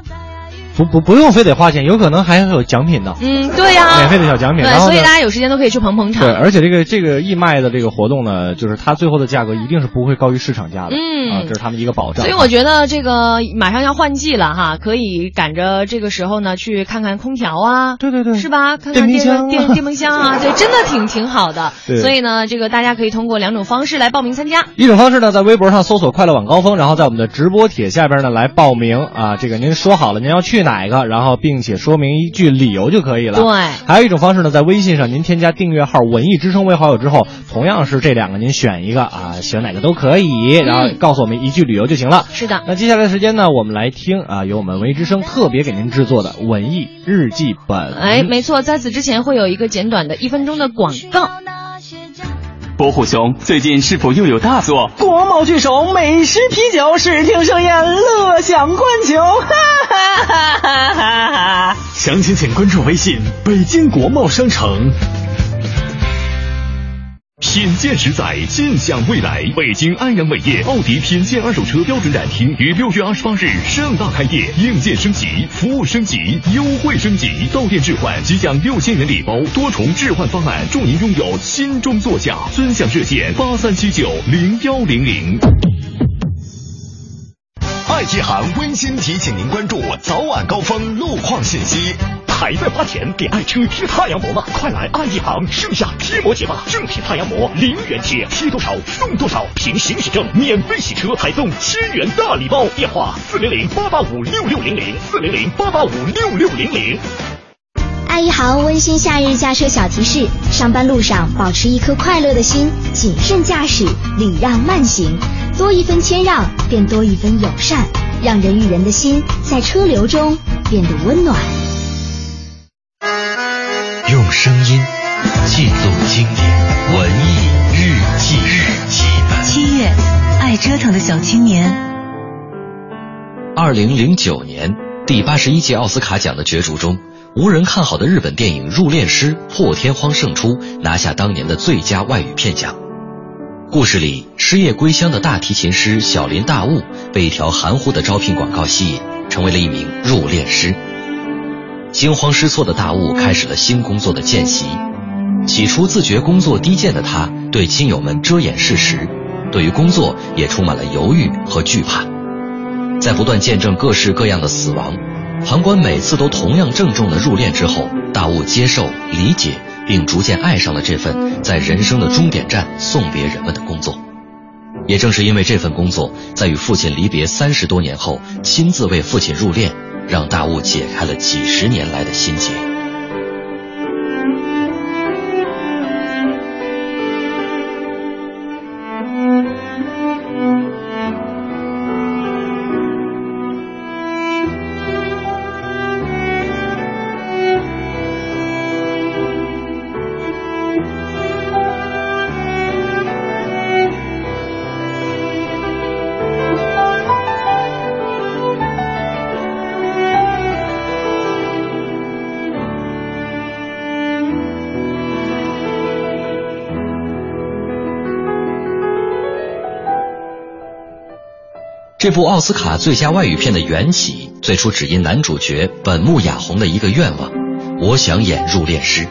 不不不用非得花钱，有可能还会有奖品呢。嗯，对呀、免费的小奖品对，然后所以大家有时间都可以去捧捧场。对，而且这个这个义卖的这个活动呢，就是它最后的价格一定是不会高于市场价的，嗯啊，这是他们一个保障。所以我觉得这个马上要换季了哈，可以赶着这个时候呢去看看空调啊，对对对，是吧？看看电电电冰箱啊，对，真的挺挺好的。对所以呢，这个大家可以通过两种方式来报名参加。一种方式呢，在微博上搜索“快乐晚高峰”，然后在我们的直播帖下边呢来报名啊。这个您说好了您要去哪个，然后并且说明一句理由就可以了。对还有一种方式呢，在微信上您添加订阅号“文艺之声”为好友之后，同样是这两个您选一个啊，选哪个都可以，然后告诉我们一句理由就行了。是的。那接下来的时间呢，我们来听啊，由我们文艺之声特别给您制作的文艺日记本。哎，没错，在此之前会有一个简短的一分钟的广告。伯虎兄，最近是否又有大作？国贸巨首，美食啤酒，视听盛宴，乐享观球，哈哈哈哈哈！详情请关注微信“北京国贸商城”。品鉴实在，尽享未来。北京安阳伟业奥迪品鉴二手车标准展厅于六月二十八日盛大开业，硬件升级，服务升级，优惠升级。到店置换即享六千元礼包，多重置换方案，祝您拥有心中座驾。尊享热线八三七九零幺零零。爱一行温馨提醒您关注早晚高峰路况信息。还在花钱给爱车贴太阳膜吗？快来爱一行盛夏贴膜节吧！正品太阳膜零元贴，贴多少送多少，凭行驶证免费洗车，还送千元大礼包。电话四零零八八五六六零零四零零八八五六六零零。爱一行温馨夏日驾车小提示：上班路上保持一颗快乐的心，谨慎驾驶，礼让慢行，多一分谦让，便多一分友善，让人与人的心在车流中变得温暖。用声音记录经典文艺日记日记本。七月，爱折腾的小青年。二零零九年第八十一届奥斯卡奖的角逐中，无人看好的日本电影《入殓师》破天荒胜出，拿下当年的最佳外语片奖。故事里失业归乡的大提琴师小林大悟被一条含糊的招聘广告吸引，成为了一名入殓师。惊慌失措的大悟开始了新工作的见习。起初自觉工作低贱的他，对亲友们遮掩事实，对于工作也充满了犹豫和惧怕。在不断见证各式各样的死亡，旁观每次都同样郑重的入殓之后，大悟接受、理解，并逐渐爱上了这份在人生的终点站送别人们的工作。也正是因为这份工作，在与父亲离别三十多年后，亲自为父亲入殓。让大雾解开了几十年来的心结。这部奥斯卡最佳外语片的缘起，最初只因男主角本木雅弘的一个愿望：我想演入殓师。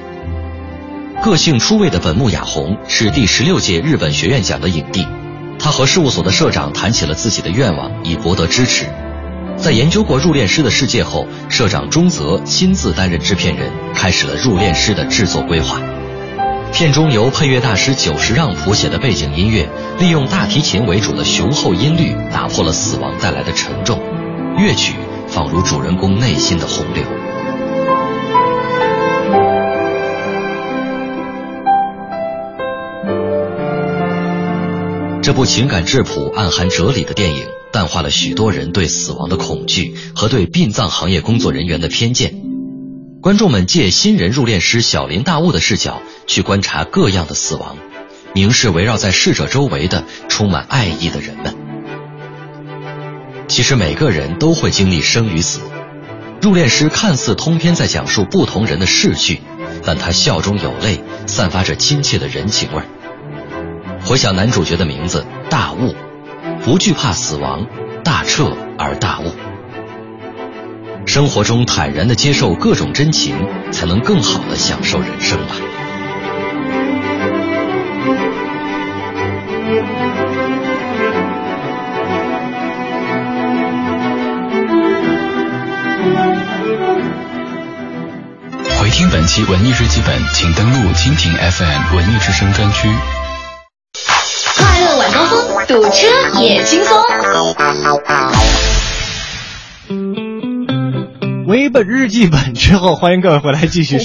个性出位的本木雅弘是第十六届日本学院奖的影帝，他和事务所的社长谈起了自己的愿望，以博得支持。在研究过入殓师的世界后，社长中泽亲自担任制片人，开始了入殓师的制作规划。片中由配乐大师久石让谱写的背景音乐，利用大提琴为主的雄厚音律，打破了死亡带来的沉重。乐曲仿如主人公内心的洪流。这部情感质朴、暗含哲理的电影，淡化了许多人对死亡的恐惧和对殡葬行业工作人员的偏见。观众们借新人入殓师小林大悟的视角去观察各样的死亡，凝视围绕在逝者周围的充满爱意的人们。其实每个人都会经历生与死。入殓师看似通篇在讲述不同人的逝去，但他笑中有泪，散发着亲切的人情味儿。回想男主角的名字大悟，不惧怕死亡，大彻而大悟。生活中坦然的接受各种真情，才能更好的享受人生吧。回听本期文艺日记本，请登录蜻蜓 FM 文艺之声专区。快乐晚高峰，堵车也轻松。为本日记本之后，欢迎各位回来继续。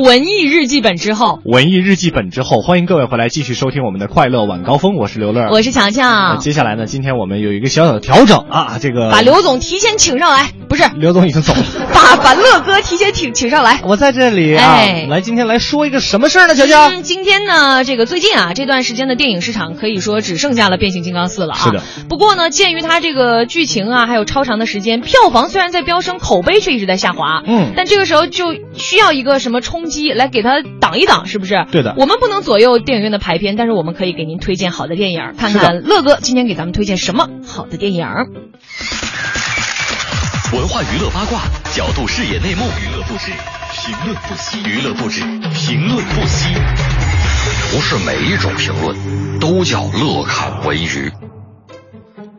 文艺日记本之后，文艺日记本之后，欢迎各位回来继续收听我们的快乐晚高峰。我是刘乐，我是强强。接下来呢，今天我们有一个小小的调整啊，这个把刘总提前请上来，不是刘总已经走了，把把乐哥提前请请上来。我在这里啊，哎、来今天来说一个什么事儿呢？乔乔、嗯，今天呢，这个最近啊这段时间的电影市场可以说只剩下了变形金刚四了啊。是的。不过呢，鉴于它这个剧情啊，还有超长的时间，票房虽然在飙升，口碑却一直在下滑。嗯。但这个时候就需要一个什么冲击来给他。挡一挡是不是？对的，我们不能左右电影院的排片，但是我们可以给您推荐好的电影，看看乐哥今天给咱们推荐什么好的电影。文化娱乐八卦，角度视野内幕，娱乐不止，评论不息，娱乐不止，评论不息。不是每一种评论都叫乐看文娱。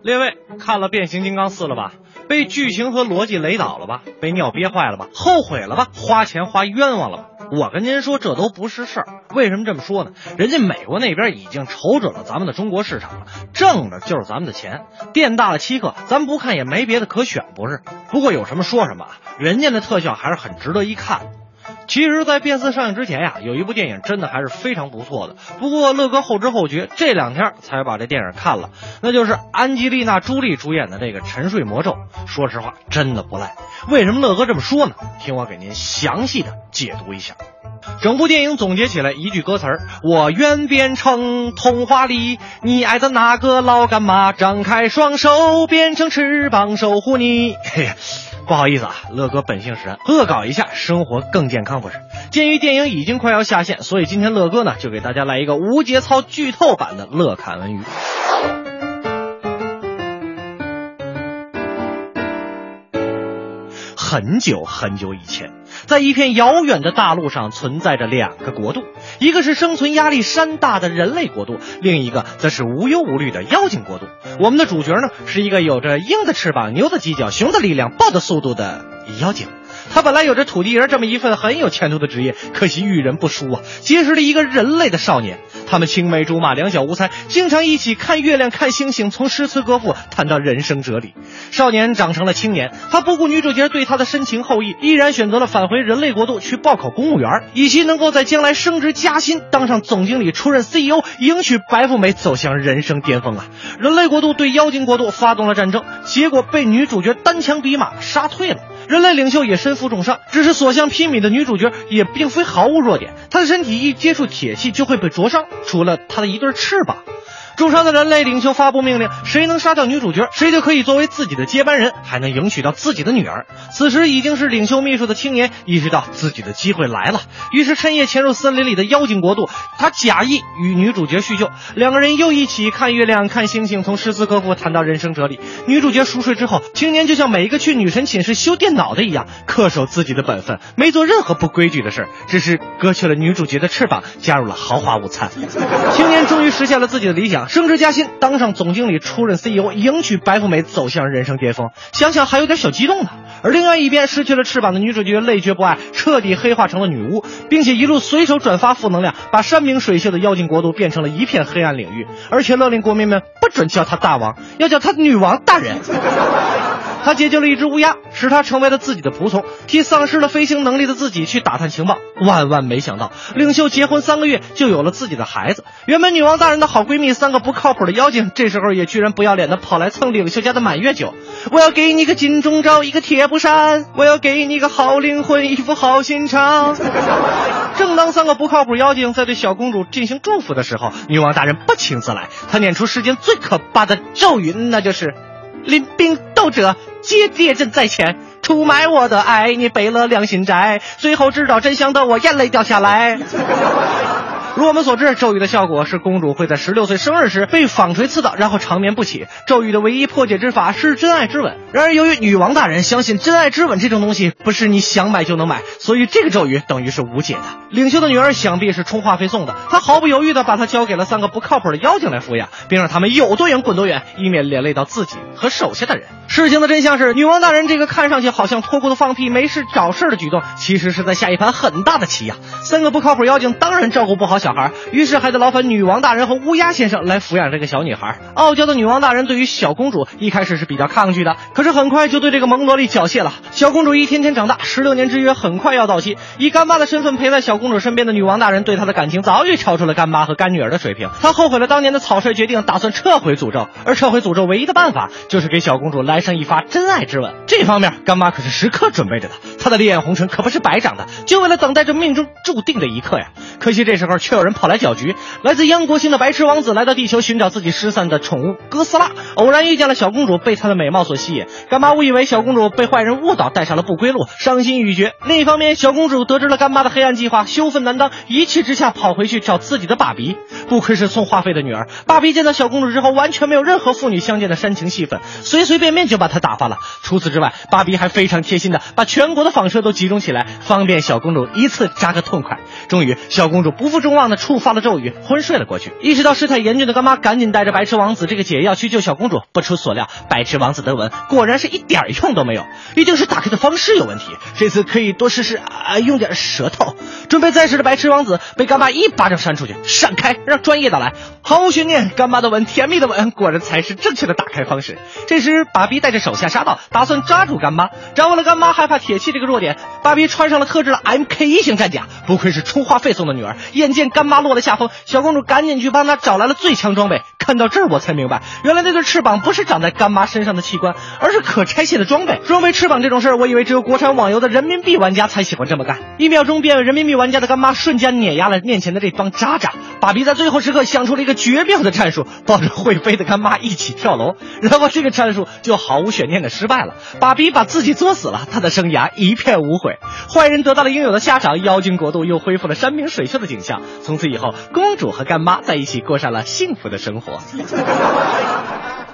列位看了《变形金刚四》了吧？被剧情和逻辑雷倒了吧？被尿憋坏了吧？后悔了吧？花钱花冤枉了吧？我跟您说，这都不是事儿。为什么这么说呢？人家美国那边已经瞅准了咱们的中国市场了，挣的就是咱们的钱。店大了欺客，咱不看也没别的可选，不是？不过有什么说什么啊，人家的特效还是很值得一看。其实，在变四上映之前呀，有一部电影真的还是非常不错的。不过，乐哥后知后觉，这两天才把这电影看了，那就是安吉丽娜·朱莉主演的这个《沉睡魔咒》。说实话，真的不赖。为什么乐哥这么说呢？听我给您详细的解读一下。整部电影总结起来一句歌词儿：“我愿变成童话里你爱的那个老干妈，张开双手变成翅膀守护你。”嘿。不好意思啊，乐哥本性使然，恶搞一下，生活更健康不是？鉴于电影已经快要下线，所以今天乐哥呢就给大家来一个无节操剧透版的乐侃文娱。很久很久以前，在一片遥远的大陆上存在着两个国度，一个是生存压力山大的人类国度，另一个则是无忧无虑的妖精国度。我们的主角呢，是一个有着鹰的翅膀、牛的犄角、熊的力量、豹的速度的妖精。他本来有着土地人这么一份很有前途的职业，可惜遇人不淑啊，结识了一个人类的少年。他们青梅竹马，两小无猜，经常一起看月亮、看星星，从诗词歌赋谈到人生哲理。少年长成了青年，他不顾女主角对他的深情厚谊，依然选择了返回人类国度去报考公务员，以期能够在将来升职加薪，当上总经理，出任 CEO，迎娶白富美，走向人生巅峰啊！人类国度对妖精国度发动了战争，结果被女主角单枪匹马杀退了。人类领袖也是身负重伤，只是所向披靡的女主角也并非毫无弱点，她的身体一接触铁器就会被灼伤，除了她的一对翅膀。重伤的人类领袖发布命令，谁能杀掉女主角，谁就可以作为自己的接班人，还能迎娶到自己的女儿。此时已经是领袖秘书的青年意识到自己的机会来了，于是趁夜潜入森林里的妖精国度，他假意与女主角叙旧，两个人又一起看月亮、看星星，从诗词歌赋谈到人生哲理。女主角熟睡之后，青年就像每一个去女神寝室修电脑的一样，恪守自己的本分，没做任何不规矩的事，只是割去了女主角的翅膀，加入了豪华午餐。青年终于实现了自己的理想，升职加薪，当上总经理，出任 CEO，迎娶白富美，走向人生巅峰。想想还有点小激动呢。而另外一边，失去了翅膀的女主角累觉不爱，彻底黑化成了女巫，并且一路随手转发负能量，把山明水秀的妖精国度变成了一片黑暗领域，而且勒令国民们不准叫她大王，要叫她女王大人。她解救了一只乌鸦，使她成为了自己的仆从，替丧失了飞行能力的自己去打探情报。万万没想到，领袖结婚三个月就有了自己的孩子。原本女王大人的好闺蜜三个不靠谱的妖精，这时候也居然不要脸的跑来蹭领袖家的满月酒。我要给你个金钟罩，一个铁布衫，我要给你个好灵魂，一副好心肠。正当三个不靠谱妖精在对小公主进行祝福的时候，女王大人不请自来，她念出世间最可怕的咒语，那就是。临兵斗者，皆列阵在前，出卖我的爱，你背了良心债，最后知道真相的我眼泪掉下来。如我们所知，咒语的效果是公主会在十六岁生日时被纺锤刺到，然后长眠不起。咒语的唯一破解之法是真爱之吻。然而，由于女王大人相信真爱之吻这种东西不是你想买就能买，所以这个咒语等于是无解的。领袖的女儿想必是充话费送的，她毫不犹豫地把她交给了三个不靠谱的妖精来抚养，并让他们有多远滚多远，以免连累到自己和手下的人。事情的真相是，女王大人这个看上去好像脱裤子放屁、没事找事的举动，其实是在下一盘很大的棋呀。三个不靠谱妖精当然照顾不好小孩，于是还得劳烦女王大人和乌鸦先生来抚养这个小女孩。傲娇的女王大人对于小公主一开始是比较抗拒的，可是很快就对这个萌萝莉缴械了。小公主一天天长大，十六年之约很快要到期，以干妈的身份陪在小公主身边的女王大人对她的感情早已超出了干妈和干女儿的水平。她后悔了当年的草率决定，打算撤回诅咒。而撤回诅咒唯一的办法就是给小公主来上一发真爱之吻。这方面干妈可是时刻准备着的，她的烈焰红唇可不是白长的，就为了等待这命中注定的一刻呀。可惜这时候却有人跑来搅局。来自央国星的白痴王子来到地球寻找自己失散的宠物哥斯拉，偶然遇见了小公主，被她的美貌所吸引。干妈误以为小公主被坏人误导，带上了不归路，伤心欲绝。另一方面，小公主得知了干妈的黑暗计划，羞愤难当，一气之下跑回去找自己的爸比。不愧是送话费的女儿，爸比见到小公主之后，完全没有任何父女相见的煽情戏份，随随便便就把她打发了。除此之外，爸比还非常贴心的把全国的纺车都集中起来，方便小公主一次扎个痛快。终于，小公主不负众望的触发了咒语，昏睡了过去。意识到事态严峻的干妈赶紧带着白痴王子这个解药去救小公主。不出所料，白痴王子的吻果然是一点用都没有，一定是打开的方式有问题。这次可以多试试啊，用点舌头。准备再试的白痴王子被干妈一巴掌扇出去，闪开，让专业的来。毫无悬念，干妈的吻，甜蜜的吻，果然才是正确的打开方式。这时，爸比带着手下杀到，打算抓住干妈。掌握了干妈害怕铁器这个弱点，爸比穿上了特制的 MK 一型战甲。不愧是充话费送的女儿。眼见干妈落了下风，小公主赶紧去帮她找来了最强装备。看到这儿，我才明白，原来那对翅膀不是长在干妈身上的器官，而是可拆卸的装备。装备翅膀这种事儿，我以为只有国产网游的人民币玩家才喜欢这么干。一秒钟变为人民币玩家的干妈，瞬间碾压了面前的这帮渣渣。爸比在最后时刻想出了一个绝妙的战术，抱着会飞的干妈一起跳楼，然后这个战术就毫无悬念的失败了。爸比把自己作死了，他的生涯一片无悔。坏人得到了应有的下场，妖精国度又恢复了山明水秀的景象。从此以后，公主和干妈在一起过上了幸福的生活。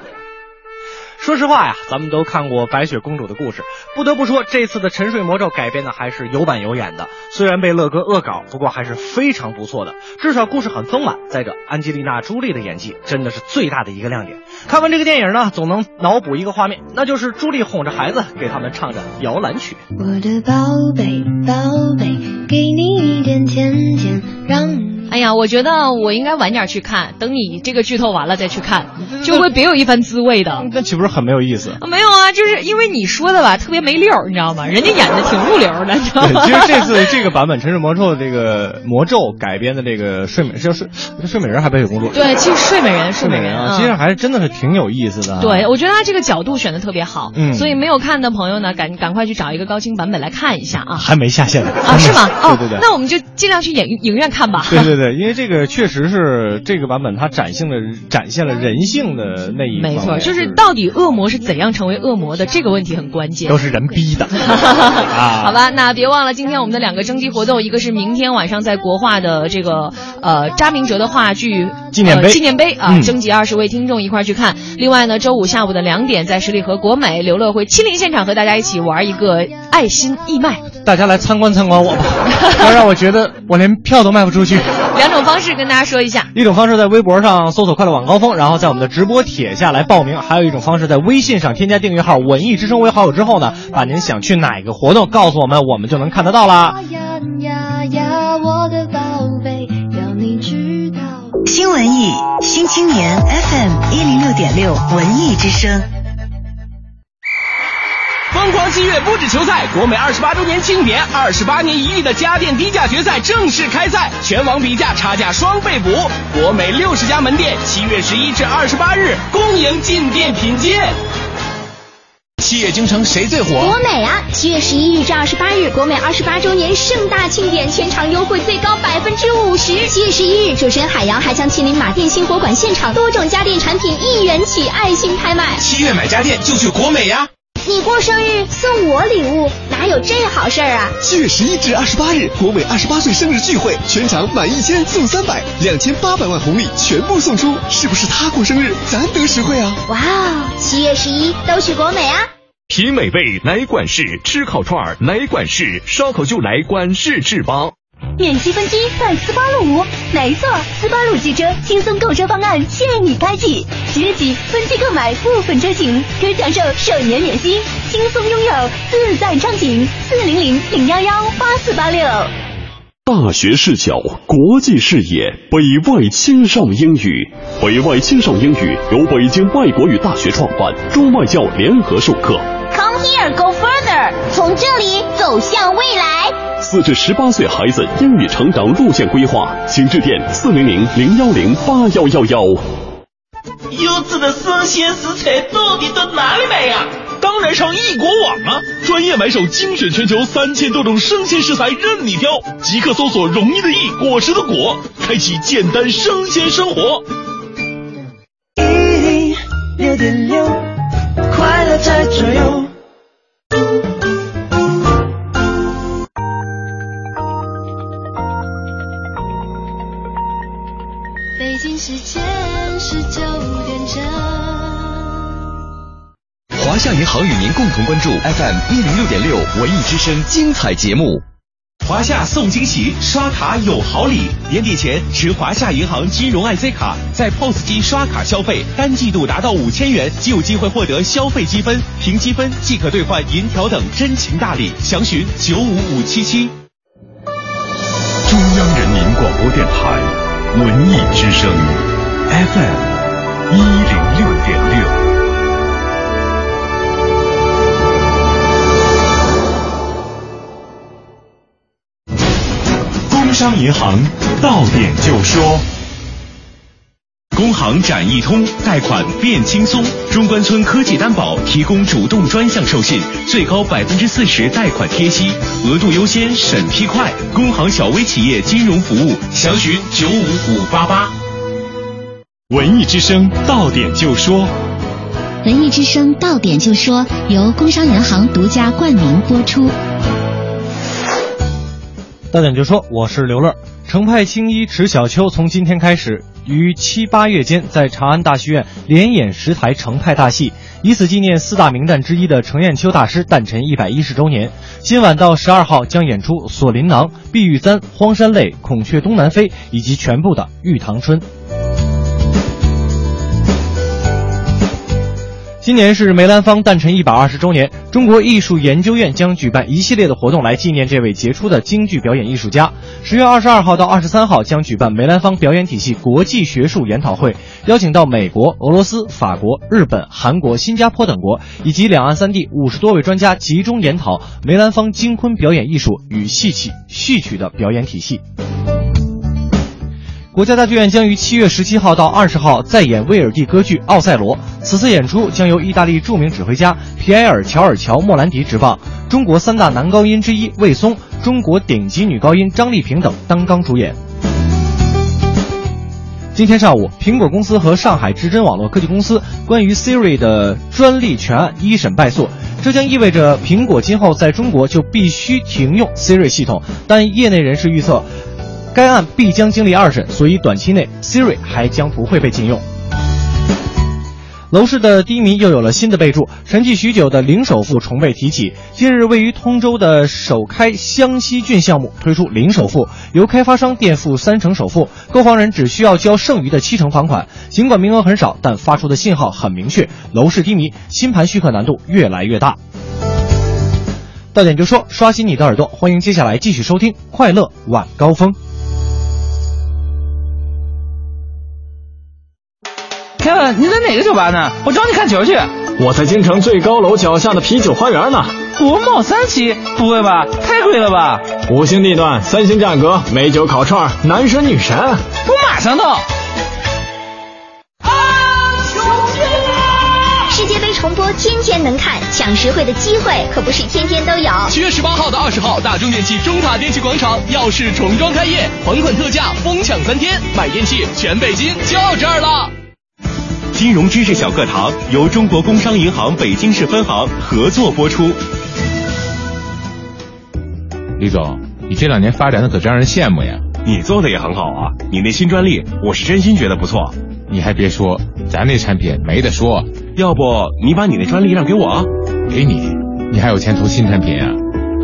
说实话呀，咱们都看过白雪公主的故事，不得不说，这次的沉睡魔咒改编的还是有板有眼的。虽然被乐哥恶搞，不过还是非常不错的，至少故事很丰满。再者，安吉丽娜·朱莉的演技真的是最大的一个亮点。看完这个电影呢，总能脑补一个画面，那就是朱莉哄着孩子，给他们唱着摇篮曲。我的宝贝，宝贝，给你一点甜甜，让你。哎呀，我觉得我应该晚点去看，等你这个剧透完了再去看，就会别有一番滋味的。那岂不是很没有意思？没有啊，就是因为你说的吧，特别没溜儿，你知道吗？人家演的挺入流的，你知道吗？其实这次这个版本《城市魔咒》的这个魔咒改编的这个睡美是睡睡美人还白雪公主？对，其实睡美人睡美人啊，其实还是真的是挺有意思的。对，我觉得他这个角度选的特别好，嗯，所以没有看的朋友呢，赶赶快去找一个高清版本来看一下啊。还没下线呢啊？是吗？哦，对对对，那我们就尽量去影影院看吧。对对对。因为这个确实是这个版本，它展现了展现了人性的那一没错，就是到底恶魔是怎样成为恶魔的这个问题很关键，都是人逼的 啊。好吧，那别忘了今天我们的两个征集活动，一个是明天晚上在国画的这个呃查明哲的话剧纪念碑纪念碑啊，嗯征集二十位听众一块儿去看。另外呢，周五下午的两点，在十里河国美刘乐会亲临现场和大家一起玩一个爱心义卖。大家来参观参观我吧，要让我觉得我连票都卖不出去。两种方式跟大家说一下。一种方式在微博上搜索“快乐晚高峰”，然后在我们的直播帖下来报名；还有一种方式在微信上添加订阅号“文艺之声”为好友之后呢，把您想去哪个活动告诉我们，我们就能看得到啦。呀呀呀，我的宝贝，要你知道。新文艺新青年 FM 一零六点六文艺之声。疯狂七月不止球赛，国美二十八周年庆典，二十八年一遇的家电低价决赛正式开赛，全网比价，差价双倍补。国美六十家门店，七月十一至二十八日恭迎进店品鉴。七月京城谁最火？国美啊！七月十一日至二十八日，国美二十八周年盛大庆典，全场优惠最高百分之五十。七月十一日，主持人海洋还将亲临马店新火馆现场，多种家电产品一元起爱心拍卖。七月买家电就去国美呀！你过生日送我礼物，哪有这好事儿啊？七月十一至二十八日，国美二十八岁生日聚会，全场满一千送三百，两千八百万红利全部送出，是不是他过生日，咱得实惠啊？哇哦！七月十一都去国美啊！品美味来管事，吃烤串儿来管事，烧烤就来管事制吧。免息分期在斯巴鲁五，没错，斯巴鲁汽车轻松购车方案现已开启，即日起分期购买部分车型可享受首年免息，轻松拥有自在畅行。四零零零幺幺八四八六。大学视角，国际视野，北外青少英语。北外青少英语由北京外国语大学创办，中外教联合授课。Come here, go further，从这里走向未来。四至十八岁孩子英语成长路线规划，请致电四零零零幺零八幺幺幺。优质的生鲜食材到底到哪里买呀？当然上易果网啊！专业买手精选全球三千多种生鲜食材任你挑，即刻搜索“容易的易，果实的果”，开启简单生鲜生活。一零六点六，快乐在左右。时间是九点整。华夏银行与您共同关注 FM 一零六点六文艺之声精彩节目。华夏送惊喜，刷卡有好礼！年底前持华夏银行金融 IC 卡，在 POS 机刷卡消费，单季度达到五千元，即有机会获得消费积分，凭积分即可兑换银条等真情大礼。详询九五五七七。中央人民广播电台文艺之声 FM 一零六点六。工商银行到点就说。工行展易通贷款变轻松，中关村科技担保提供主动专项授信，最高百分之四十贷款贴息，额度优先，审批快。工行小微企业金融服务，详询九五五八八。文艺之声到点就说。文艺之声到点就说由工商银行独家冠名播出。到点就说，我是刘乐。程派青衣迟小秋从今天开始于七八月间在长安大戏院连演十台程派大戏，以此纪念四大名旦之一的程砚秋大师诞辰一百一十周年。今晚到十二号将演出《锁麟囊》《碧玉簪》《荒山泪》《孔雀东南飞》以及全部的《玉堂春》。今年是梅兰芳诞辰一百二十周年，中国艺术研究院将举办一系列的活动来纪念这位杰出的京剧表演艺术家。十月二十二号到二十三号将举办梅兰芳表演体系国际学术研讨会，邀请到美国、俄罗斯、法国、日本、韩国、新加坡等国以及两岸三地五十多位专家集中研讨梅兰芳京昆表演艺术与戏曲戏曲的表演体系。国家大剧院将于七月十七号到二十号再演威尔第歌剧《奥赛罗》，此次演出将由意大利著名指挥家皮埃尔·乔尔乔·莫兰迪执棒，中国三大男高音之一魏松、中国顶级女高音张丽萍等担纲主演。今天上午，苹果公司和上海至臻网络科技公司关于 Siri 的专利权案一审败诉，这将意味着苹果今后在中国就必须停用 Siri 系统。但业内人士预测，该案必将经历二审，所以短期内 Siri 还将不会被禁用。楼市的低迷又有了新的备注，沉寂许久的零首付重被提起。近日，位于通州的首开湘西郡项目推出零首付，由开发商垫付三成首付，购房人只需要交剩余的七成房款。尽管名额很少，但发出的信号很明确：楼市低迷，新盘续客难度越来越大。到点就说，刷新你的耳朵，欢迎接下来继续收听《快乐晚高峰》。凯文，你在哪个酒吧呢？我找你看球去。我在京城最高楼脚下的啤酒花园呢。国贸三期？不会吧，太贵了吧？五星地段，三星价格，美酒烤串，男神女神。我马上到。世界杯重播天天能看，抢实惠的机会可不是天天都有。七月十八号到二十号，大中电器中塔电器广场耀世重装开业，款款特价，疯抢三天，买电器全北京就这儿了。金融知识小课堂由中国工商银行北京市分行合作播出。李总，你这两年发展的可真让人羡慕呀！你做的也很好啊，你那新专利，我是真心觉得不错。你还别说，咱那产品没得说。要不你把你那专利让给我？给你，你还有钱投新产品啊？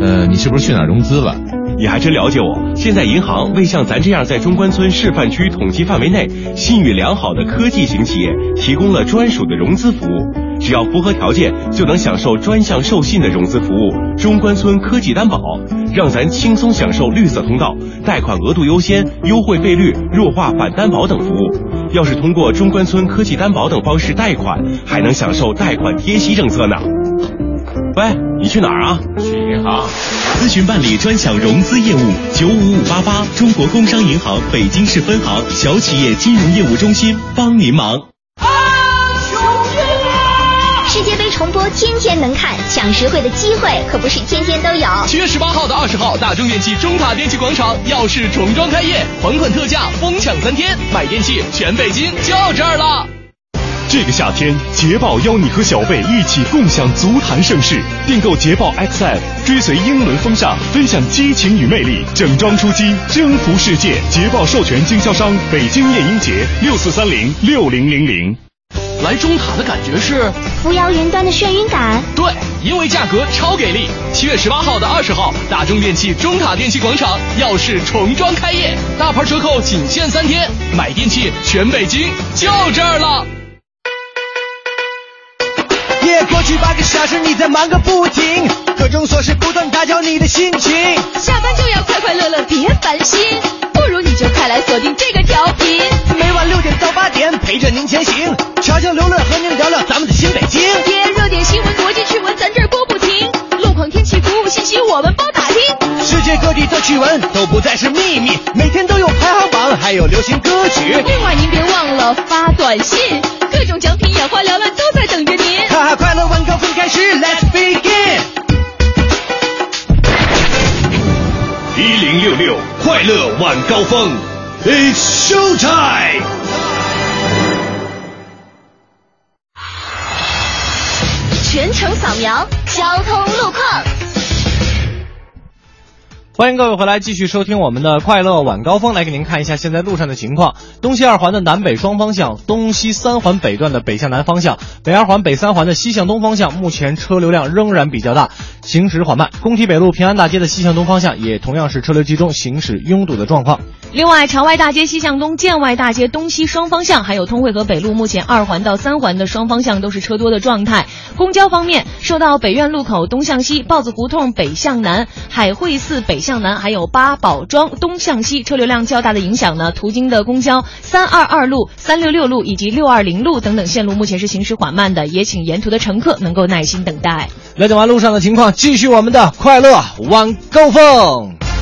呃，你是不是去哪儿融资了？你还真了解我。现在银行为像咱这样在中关村示范区统计范围内信誉良好的科技型企业提供了专属的融资服务，只要符合条件，就能享受专项授信的融资服务。中关村科技担保，让咱轻松享受绿色通道、贷款额度优先、优惠费率、弱化反担保等服务。要是通过中关村科技担保等方式贷款，还能享受贷款贴息政策呢。喂，你去哪儿啊？去银行。咨询办理专享融资业务，九五五八八，中国工商银行北京市分行小企业金融业务中心帮您忙。世界杯重播天天能看，抢实惠的机会可不是天天都有。七月十八号到二十号，大中电器中塔电器广场耀世重装开业，还款特价，疯抢三天，买电器全北京就这儿了。这个夏天，捷豹邀你和小贝一起共享足坛盛世。订购捷豹 XF，追随英伦风尚，分享激情与魅力，整装出击，征服世界。捷豹授权经销商北京夜鹰节六四三零六零零零。来中塔的感觉是扶摇云端的眩晕感。对，因为价格超给力。七月十八号到二十号，大中电器中塔电器广场耀世重装开业，大牌折扣仅限三天，买电器全北京就这儿了。耶，过去八个小时你在忙个不停，各种琐事不断打搅你的心情。下班就要快快乐乐，别烦心，不如你就快来锁定这个调频，每晚六点到八点陪着您前行，悄悄流乐和您聊聊咱们的新北京。耶，热点新闻、国际趣闻，咱这儿播天气、服务信息我们包打听。世界各地的趣闻都不再是秘密，每天都有排行榜，还有流行歌曲。另外您别忘了发短信，各种奖品眼花缭乱都在等着您。哈哈，快乐晚高峰开始，Let's begin。一零六六快乐晚高峰，It's show time。全程扫描交通路况。欢迎各位回来，继续收听我们的快乐晚高峰，来给您看一下现在路上的情况。东西二环的南北双方向，东西三环北段的北向南方向，北二环北三环的西向东方向，目前车流量仍然比较大，行驶缓慢。工体北路平安大街的西向东方向也同样是车流集中，行驶拥堵的状况。另外，朝外大街西向东、建外大街东西双方向，还有通惠河北路，目前二环到三环的双方向都是车多的状态。公交方面，受到北苑路口东向西、豹子胡同北向南、海会寺北向南，还有八宝庄东向西车流量较大的影响呢，途经的公交三二二路、三六六路以及六二零路等等线路目前是行驶缓慢的，也请沿途的乘客能够耐心等待。了解完路上的情况，继续我们的快乐晚高峰。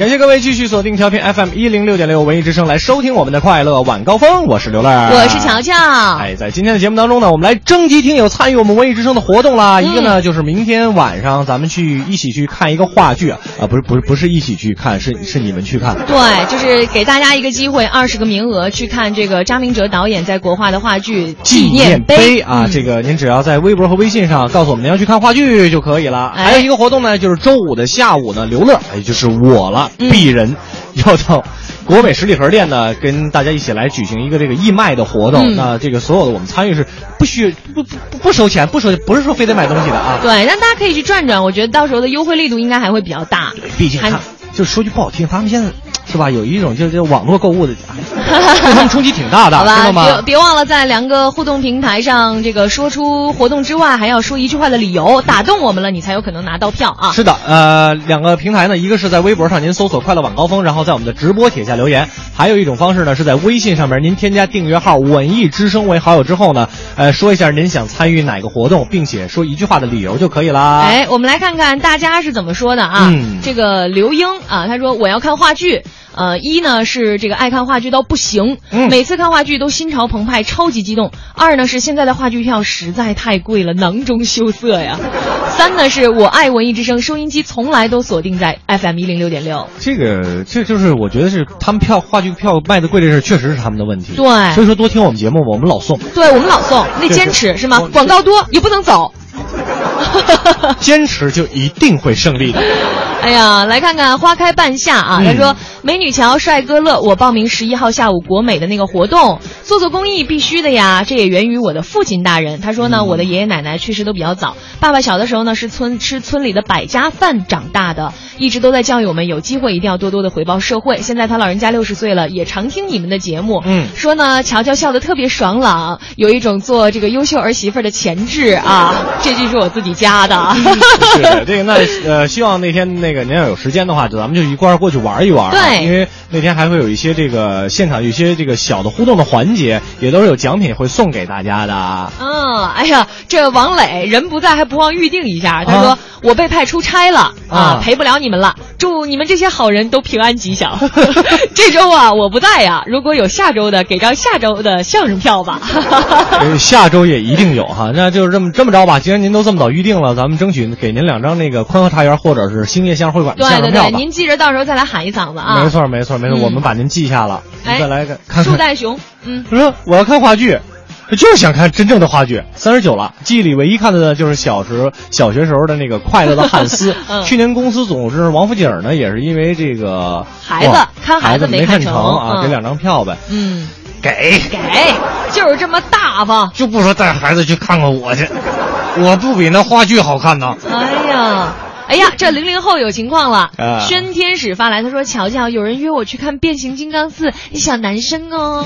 感谢各位继续锁定调频 FM 一零六点六文艺之声来收听我们的快乐晚高峰，我是刘乐，我是乔乔。哎，在今天的节目当中呢，我们来征集听友参与我们文艺之声的活动啦。嗯一个呢就是明天晚上咱们去一起去看一个话剧啊，啊不是不是不是一起去看，是是你们去看。对，就是给大家一个机会，二十个名额去看这个张明哲导演在国画的话剧《纪念碑》啊，嗯这个您只要在微博和微信上告诉我们您要去看话剧就可以了。哎还有一个活动呢，就是周五的下午呢，刘乐，也就是我了，嗯鄙人要到。国美十里河店呢，跟大家一起来举行一个这个义卖的活动。嗯那这个所有的我们参与是不需不不不不收钱，不收不是说非得买东西的啊。对，让大家可以去转转，我觉得到时候的优惠力度应该还会比较大。对毕竟他就说句不好听，他们现在是吧，有一种就就网络购物的，哎对他们冲击挺大的，好吧，知道吗？别别忘了在两个互动平台上，这个说出活动之外，还要说一句话的理由，打动我们了，你才有可能拿到票啊。是的，呃，两个平台呢，一个是在微博上您搜索“快乐晚高峰”，然后在我们的直播帖下留言；还有一种方式呢，是在微信上面您添加订阅号“文艺之声”为好友之后呢，呃，说一下您想参与哪个活动，并且说一句话的理由就可以啦。哎，我们来看看大家是怎么说的啊？嗯这个刘英啊，他说我要看话剧。呃，一呢是这个爱看话剧到不行，嗯每次看话剧都心潮澎湃，超级激动。二呢是现在的话剧票实在太贵了，囊中羞涩呀。三呢是我爱文艺之声，收音机从来都锁定在 FM 一零六点六。这个这就是我觉得是他们票话剧票卖的贵这事，确实是他们的问题。对所以说多听我们节目，我们老送。对我们老送，那坚持是吗？广告多也不能走。坚持就一定会胜利的。哎呀，来看看花开半夏啊！嗯他说：“美女桥，帅哥乐，我报名十一号下午国美的那个活动，做做公益必须的呀。这也源于我的父亲大人。他说呢，我的爷爷奶奶去世都比较早，爸爸小的时候呢是村吃村里的百家饭长大的，一直都在教育我们有机会一定要多多的回报社会。现在他老人家六十岁了，也常听你们的节目，嗯，说呢，乔乔笑得特别爽朗，有一种做这个优秀儿媳妇的潜质啊。这句是我自己加的。是的，这个那呃，希望那天那个您要有时间的话，就咱们就一块儿过去玩一玩、啊。对因为那天还会有一些这个现场有一些这个小的互动的环节，也都是有奖品会送给大家的。嗯，哎呀，这王磊人不在还不忘预定一下，他说、啊我被派出差了啊啊，陪不了你们了，祝你们这些好人都平安吉祥。这周啊我不在呀，如果有下周的，给张下周的相声票吧。呃下周也一定有哈，那就是这么这么着吧。既然您都这么早预定了，咱们争取给您两张那个宽和茶园或者是兴业相声会馆的对对对。您记着到时候再来喊一嗓子啊。没错没错没错，嗯我们把您记下了，再来个看看。树袋熊，嗯，他说我要看话剧，就是想看真正的话剧。三十九了，记忆里唯一看的呢就是小时候小学时候的那个《快乐的汉斯》嗯去年公司总是王府井呢，也是因为这个孩子看孩子没没看成成啊，嗯给两张票呗。嗯，给给，就是这么大方。就不说带孩子去看看我去，我不比那话剧好看呢。哎呀。哎呀，这零零后有情况了。啊宣天使发来，他说：“乔乔，有人约我去看《变形金刚四》，小男生哦。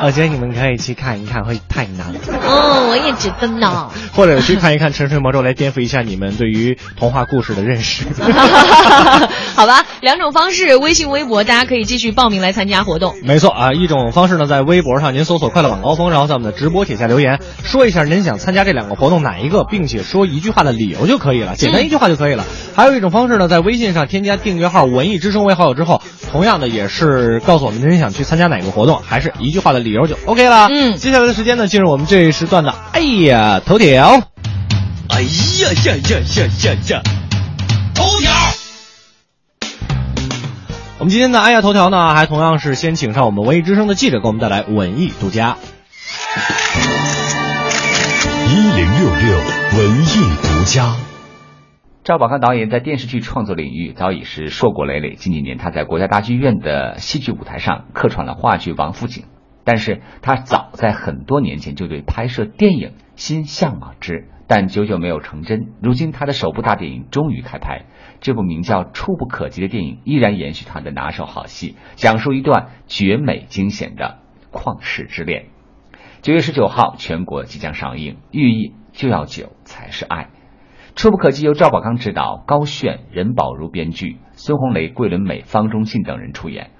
我觉得你们可以去看一看，会太难了。哦，我也觉得呢。或者去看一看《沉睡魔咒》，来颠覆一下你们对于童话故事的认识。好吧，两种方式，微信、微博，大家可以继续报名来参加活动。没错啊，一种方式呢，在微博上您搜索“快乐晚高峰”，然后在我们的直播帖下留言，说一下您想参加这两个活动哪一个，并且说一句话的理由就可以了，简单一句话就可以了。还有一种方式呢，在微信上添加订阅号“文艺之声”为好友之后，同样的也是告诉我们您想去参加哪个活动，还是一句话的理由就 OK 了。嗯，接下来的时间呢，进入我们这一时段的哎呀头条。哎呀呀呀呀呀呀！头条。我们今天的哎呀头条呢，还同样是先请上我们文艺之声的记者给我们带来文艺独家。一零六六文艺独家。赵宝刚导演在电视剧创作领域早已是硕果累累。近几年，他在国家大剧院的戏剧舞台上客串了话剧《王府井》，但是他早在很多年前就对拍摄电影心向往之，但久久没有成真。如今，他的首部大电影终于开拍，这部名叫《触不可及》的电影依然延续他的拿手好戏，讲述一段绝美惊险的旷世之恋。九月十九号，全国即将上映，寓意就要酒才是爱。触不可及由赵宝刚执导，高炫、任宝如编剧，孙红雷、桂纶镁、方中信等人出演。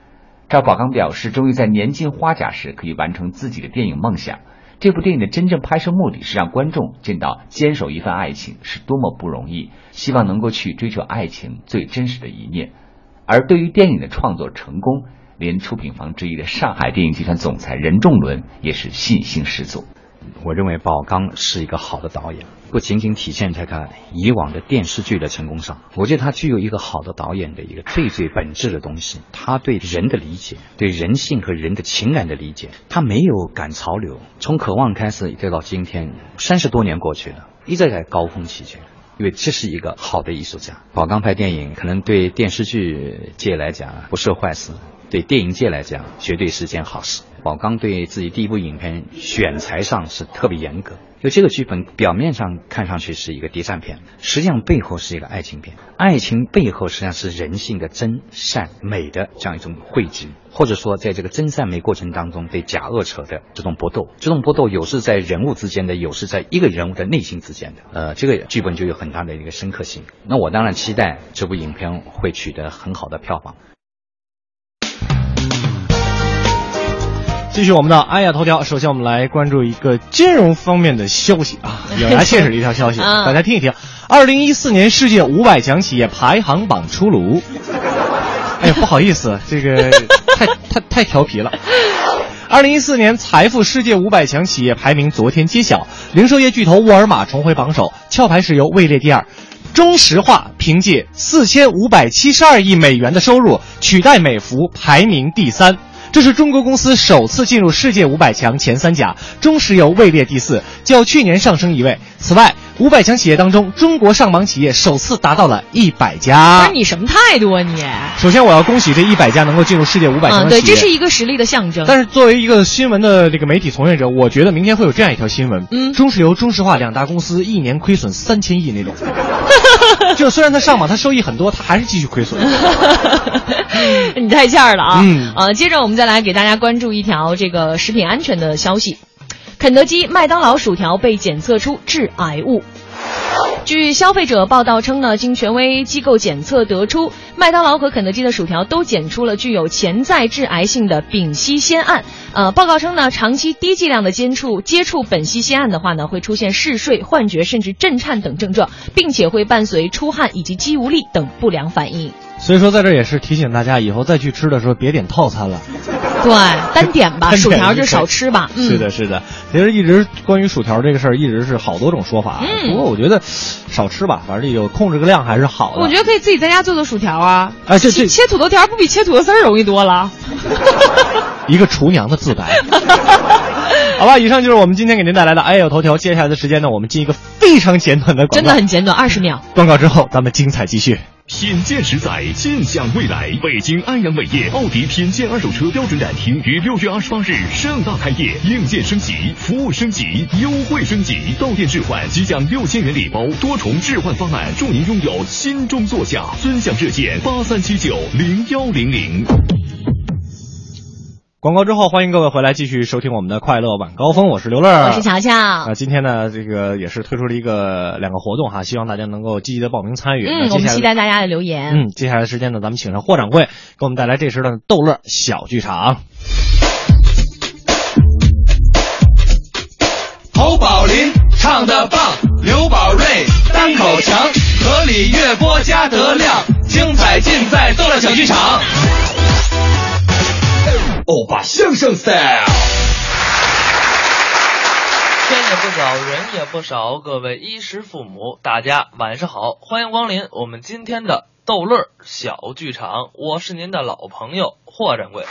赵宝刚表示，终于在年近花甲时可以完成自己的电影梦想。这部电影的真正拍摄目的是让观众见到坚守一份爱情是多么不容易，希望能够去追求爱情最真实的一面。而对于电影的创作成功，连出品方之一的上海电影集团总裁任仲伦也是信心十足。我认为宝刚是一个好的导演，不仅仅体现在他以往的电视剧的成功上，我觉得他具有一个好的导演的一个最最本质的东西，他对人的理解，对人性和人的情感的理解，他没有赶潮流，从渴望开始再到今天，三十多年过去了，一直在高峰期间。因为这是一个好的艺术家，宝钢拍电影可能对电视剧界来讲不是坏事，对电影界来讲绝对是件好事。宝刚对自己第一部影片选材上是特别严格，就这个剧本表面上看上去是一个谍战片，实际上背后是一个爱情片，爱情背后实际上是人性的真善美的这样一种汇集，或者说在这个真善美过程当中对假恶扯的这种搏斗，这种搏斗有是在人物之间的，有是在一个人物的内心之间的，呃，这个剧本就有很大的一个深刻性。那我当然期待这部影片会取得很好的票房。继续我们的安雅头条，首先我们来关注一个金融方面的消息啊，咬牙切齿的一条消息，大家听一听。二零一四年世界五百强企业排行榜出炉。哎呀，不好意思，这个 太太太调皮了。二零一四年财富世界五百强企业排名昨天揭晓，零售业巨头沃尔玛重回榜首，壳牌石油位列第二，中石化凭借四千五百七十二亿美元的收入取代美孚排名第三。这是中国公司首次进入世界五百强前三甲，中石油位列第四，较去年上升一位。此外，五百强企业当中，中国上榜企业首次达到了一百家。不是你什么态度啊你？首先，我要恭喜这一百家能够进入世界五百强的企业，对，这是一个实力的象征。但是，作为一个新闻的这个媒体从业者，我觉得明天会有这样一条新闻：嗯，中石油、中石化两大公司一年亏损三千亿那种。就虽然它上榜，它收益很多，它还是继续亏损。你太欠了啊！嗯，呃，接着我们再来给大家关注一条这个食品安全的消息：肯德基、麦当劳薯条被检测出致癌物。据消费者报道称呢，经权威机构检测得出，麦当劳和肯德基的薯条都检出了具有潜在致癌性的丙烯酰胺。呃，报告称呢，长期低剂量的接触接触苯烯酰胺的话呢，会出现嗜睡、幻觉甚至震颤等症状，并且会伴随出汗以及肌无力等不良反应。所以说，在这也是提醒大家，以后再去吃的时候别点套餐了，对，单点吧，薯条就少吃吧。是的，是的。其实一直关于薯条这个事儿，一直是好多种说法。嗯。不过我觉得少吃吧，反正有控制个量还是好的。我觉得可以自己在家做做薯条啊。啊，这这切土豆条不比切土豆丝儿容易多了。一个厨娘的自白。好吧，以上就是我们今天给您带来的哎呦头条。接下来的时间呢，我们进一个非常简短的广告，真的很简短，二十秒。广告之后，咱们精彩继续。品鉴十载，尽享未来。北京安阳伟业奥迪品鉴二手车标准展厅于六月二十八日盛大开业，硬件升级，服务升级，优惠升级，到店置换即享六千元礼包，多重置换方案，祝您拥有心中座驾。尊享热线八三七九零幺零零。广告之后，欢迎各位回来继续收听我们的快乐晚高峰，我是刘乐，我是乔乔。啊，今天呢，这个也是推出了一个两个活动哈，希望大家能够积极的报名参与。嗯，我们期待大家的留言。嗯，接下来的时间呢，咱们请上霍掌柜，给我们带来这时的逗乐小剧场。侯宝林唱的棒，刘宝瑞单口强，河里月波加德亮，精彩尽在逗乐小剧场。欧巴相声 style，天也不早，人也不少，各位衣食父母，大家晚上好，欢迎光临我们今天的逗乐小剧场，我是您的老朋友霍掌柜。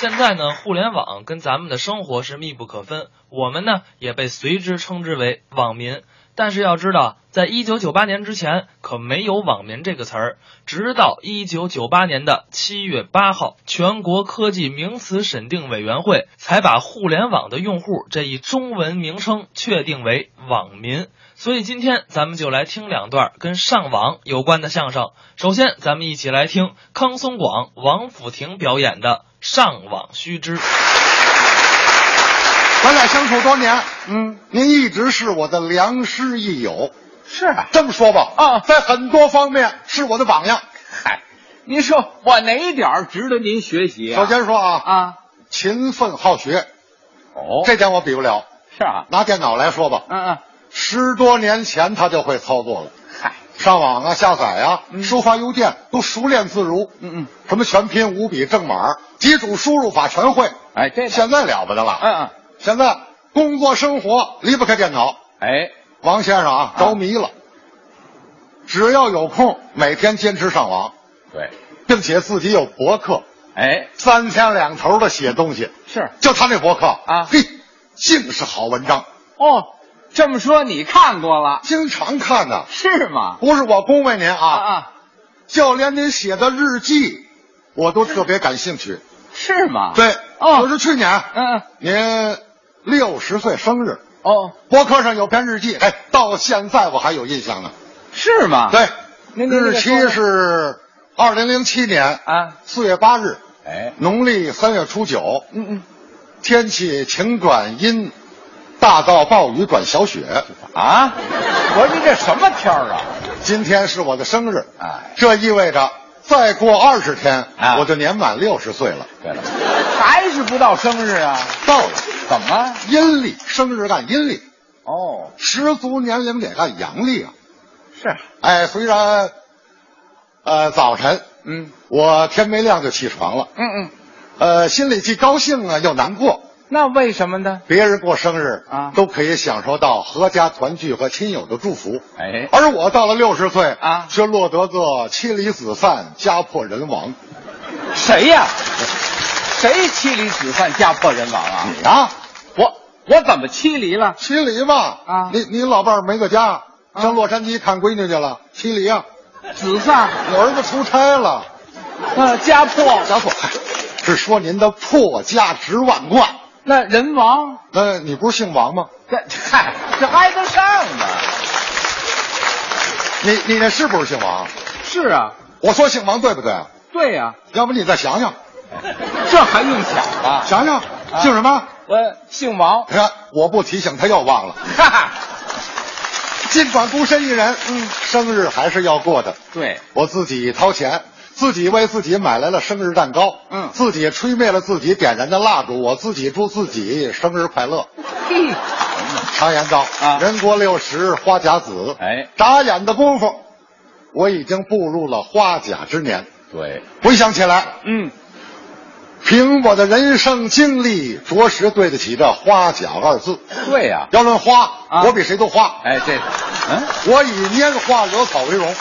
现在呢，互联网跟咱们的生活是密不可分，我们呢也被随之称之为网民。但是要知道，在一九九八年之前可没有“网民”这个词儿。直到一九九八年的七月八号，全国科技名词审定委员会才把“互联网的用户”这一中文名称确定为“网民”。所以今天咱们就来听两段跟上网有关的相声。首先，咱们一起来听康松广、王府亭表演的《上网须知》。咱俩相处多年，嗯，您一直是我的良师益友，是啊，这么说吧，啊，在很多方面是我的榜样。嗨，您说我哪一点值得您学习？首先说啊，啊，勤奋好学，哦，这点我比不了。是啊，拿电脑来说吧，嗯嗯，十多年前他就会操作了。嗨，上网啊、下载啊、收发邮件都熟练自如。嗯嗯，什么全拼、五笔、正码、几组输入法全会。哎，这现在了不得了。嗯嗯，现在工作生活离不开电脑。哎，王先生啊，着迷了。只要有空，每天坚持上网。对，并且自己有博客。哎，三天两头的写东西。是，就他那博客啊，嘿，尽是好文章。哦，这么说你看过了？经常看呢。是吗？不是我恭维您啊啊，就连您写的日记，我都特别感兴趣。是吗？对，哦，就是去年，嗯嗯，您六十岁生日。哦，博客上有篇日记，哎，到现在我还有印象呢。是吗？对，您日期是二零零七年啊四月八日，哎，农历三月初九。嗯嗯，天气晴转阴，大到暴雨转小雪。啊，我说你这什么天儿啊？今天是我的生日，哎，这意味着再过二十天，啊我就年满六十岁了。对了，还是不到生日啊？到了，怎么？阴历生日干阴历，哦，十足年龄得干阳历啊。是，哎，虽然，呃，早晨，嗯，我天没亮就起床了，嗯嗯，呃，心里既高兴啊又难过。那为什么呢？别人过生日啊，都可以享受到阖家团聚和亲友的祝福，哎，而我到了六十岁啊，却落得个妻离子散、家破人亡。谁呀？谁妻离子散、家破人亡啊？你呀，我我怎么妻离了？妻离嘛，啊，你你老伴儿没个家，上洛杉矶看闺女去了，妻离啊，子散，我儿子出差了，呃，家破，家破，嗨，是说您的破家值万贯。那人亡，那你不是姓王吗？这嗨，这挨得上吗？你你那是不是姓王？是啊，我说姓王对不对？对呀、要不你再想想，这还用想啊？想想姓什么？我姓王。你看我不提醒他又忘了。哈哈，尽管孤身一人，嗯，生日还是要过的。对，我自己掏钱，自己为自己买来了生日蛋糕，嗯，自己吹灭了自己点燃的蜡烛，我自己祝自己生日快乐。嘿，常言道啊人过六十花甲子，哎，眨眼的功夫，我已经步入了花甲之年。对，回想起来，嗯，凭我的人生经历，着实对得起这“花甲”二字。对呀、要论花，啊我比谁都花。哎，这，嗯，我以拈花惹草为荣。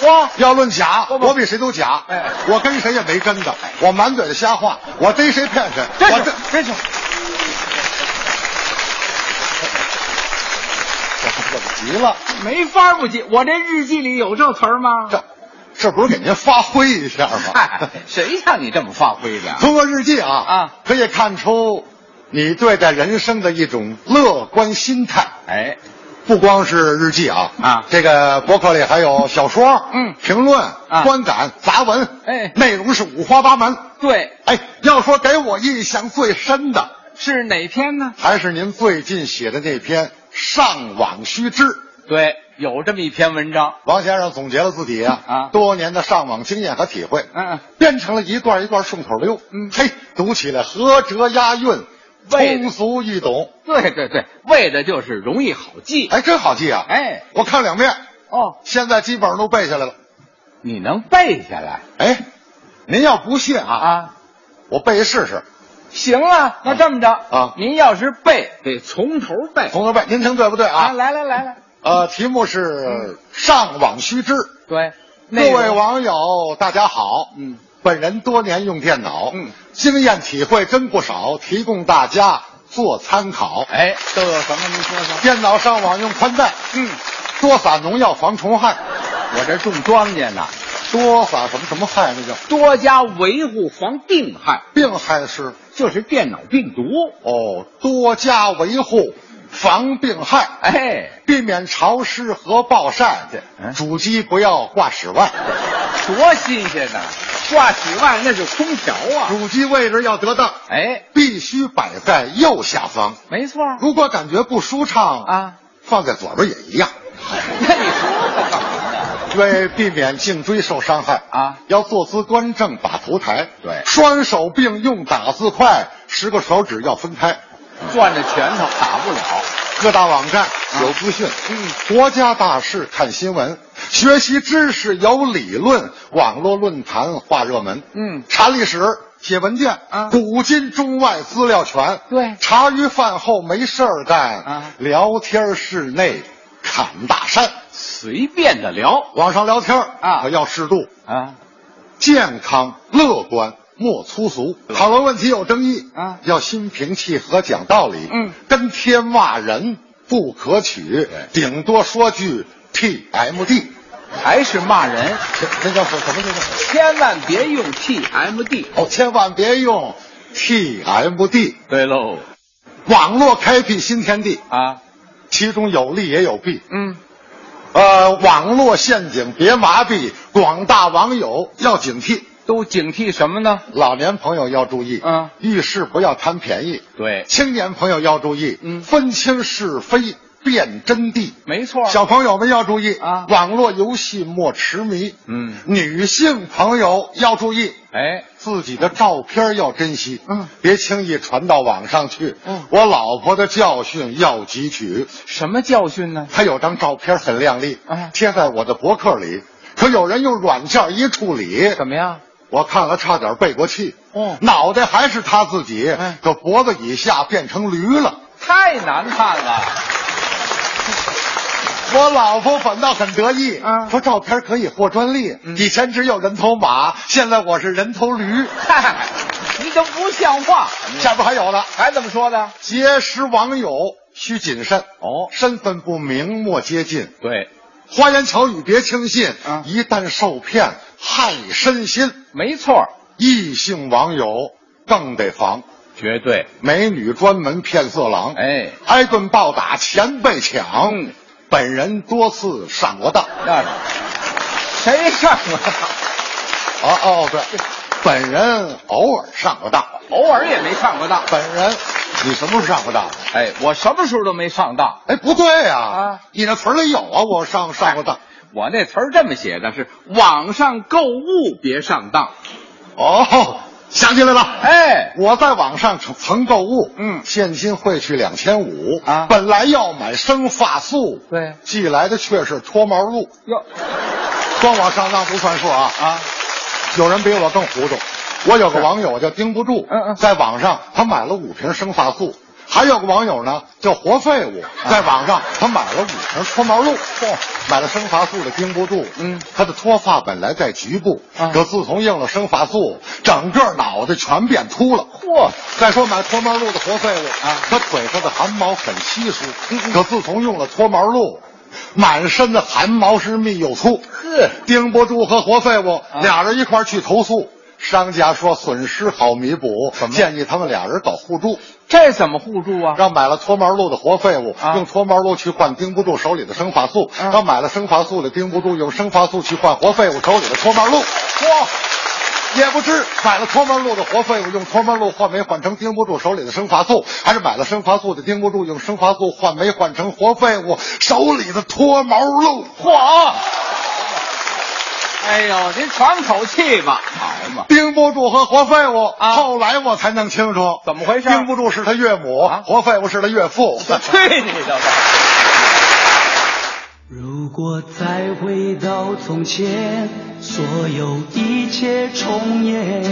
花要论假，我比谁都假。哎我跟谁也没真的，我满嘴的瞎话，我逮谁骗谁。我这这是，我急了，没法不急。我这日记里有这词儿吗？这这不是给您发挥一下吗？嗨，谁让你这么发挥的？通过日记啊啊，可以看出你对待人生的一种乐观心态。哎，不光是日记啊啊这个博客里还有小说、嗯评论、啊观感、杂文，哎内容是五花八门。对，哎，要说给我印象最深的，是哪篇呢？还是您最近写的那篇《上网须知》。对，有这么一篇文章。王先生总结了自己啊啊多年的上网经验和体会，嗯嗯，编成了一段一段顺口溜。嗯嘿，读起来合辙押韵，为通俗易懂。对对对，为的就是容易好记。哎，真好记啊！哎，我看两遍，哦，现在基本上都背下来了。你能背下来哎，您要不信啊，啊？我背一试试。行啊，那这么着啊您要是背，得从头背从头背，您听对不对啊！啊？来来来来，呃，题目是上网须知。对，各位网友，大家好。嗯，本人多年用电脑，嗯，经验体会真不少，提供大家做参考。哎，都有什么？您说说。电脑上网用宽带，嗯，多撒农药防虫害，我这种庄稼呢，多撒什么什么害那叫多加维护防病害，病害是就是电脑病毒。哦，多加维护防病害，哎，避免潮湿和暴晒。嗯主机不要挂室外，多新鲜呐！挂室外那是空调啊。主机位置要得当，哎，必须摆在右下方。没错如果感觉不舒畅，啊。放在左边也一样。那你说？为避免颈椎受伤害啊，要坐姿端正，把头抬。对双手并用，打字快，十个手指要分开。攥着拳头打不了。各大网站有资讯，嗯，国家大事看新闻，学习知识有理论，网络论坛话热门，嗯，查历史写文件，啊，古今中外资料全，对，茶余饭后没事儿干，啊，聊天室内。侃大山，随便的聊，网上聊天啊。可要适度。啊，健康乐观。莫粗俗，讨论问题有争议啊，要心平气和讲道理。嗯，跟天骂人不可取，顶多说句 TMD，还是骂人。这这叫什什么？这叫千万别用 TMD 哦，千万别用 TMD。对喽，网络开辟新天地啊，其中有利也有弊。嗯，呃，网络陷阱别麻痹，广大网友要警惕。都警惕什么呢？老年朋友要注意，嗯，遇事不要贪便宜。对，青年朋友要注意，嗯，分清是非，辨真谛。没错，小朋友们要注意啊，网络游戏莫痴迷。嗯，女性朋友要注意，哎，自己的照片要珍惜，嗯，别轻易传到网上去。嗯，我老婆的教训要汲取。什么教训呢？她有张照片很靓丽，啊，贴在我的博客里，可有人用软件一处理，怎么样？我看了差点背过气，哦，脑袋还是他自己，嗯，可脖子以下变成驴了，太难看了。我老婆反倒很得意，啊，说照片可以获专利，嗯、以前只有人头马，现在我是人头驴。嗨，你这不像话！下边还有呢，还怎么说的？结识网友需谨慎，哦，身份不明莫接近，对，花言巧语别轻信，啊，一旦受骗害身心。没错，异性网友更得防，绝对。美女专门骗色狼，哎，挨顿暴打，钱被抢。嗯，本人多次上过当。那是谁上过当？哦哦，对，本人偶尔上过当，偶尔也没上过当。本人，你什么时候上过当？哎，我什么时候都没上当。哎，不对呀、啊，啊，你那词里有啊，我上上过当。我那词儿这么写的是：网上购物别上当。哦，想起来了，哎，我在网上曾购物，嗯，现金汇去两千五啊，本来要买生发素，对，寄来的却是脱毛露。哟，光我上当不算数啊啊！有人比我更糊涂，我有个网友叫盯不住，嗯嗯，在网上他买了五瓶生发素。还有个网友呢，叫活废物，在网上他买了五瓶脱毛露，嚯，买了生发素的盯不住，嗯，他的脱发本来在局部，啊，可自从用了生发素，整个脑袋全变秃了，嚯！再说买脱毛露的活废物啊，他腿上的汗毛很稀疏，可自从用了脱毛露，满身的汗毛是密又粗，呵，盯不住和活废物啊俩人一块去投诉。商家说损失好弥补，建议他们俩人搞互助。这怎么互助啊？让买了脱毛露的活废物、啊、用脱毛露去换盯不住手里的生发素，啊、让买了生发素的盯不住用生发素去换活废物手里的脱毛露。嚯！也不知买了脱毛露的活废物用脱毛露换没换成盯不住手里的生发素，还是买了生发素的盯不住用生发素换没换成活废物手里的脱毛露。嚯！哎呦，您喘口气吧，好嘛！盯不住和活废物，啊、后来我才弄清楚怎么回事。盯不住是他岳母，啊、活废物是他岳父。去你的吧！如果再回到从前，所有一切重演，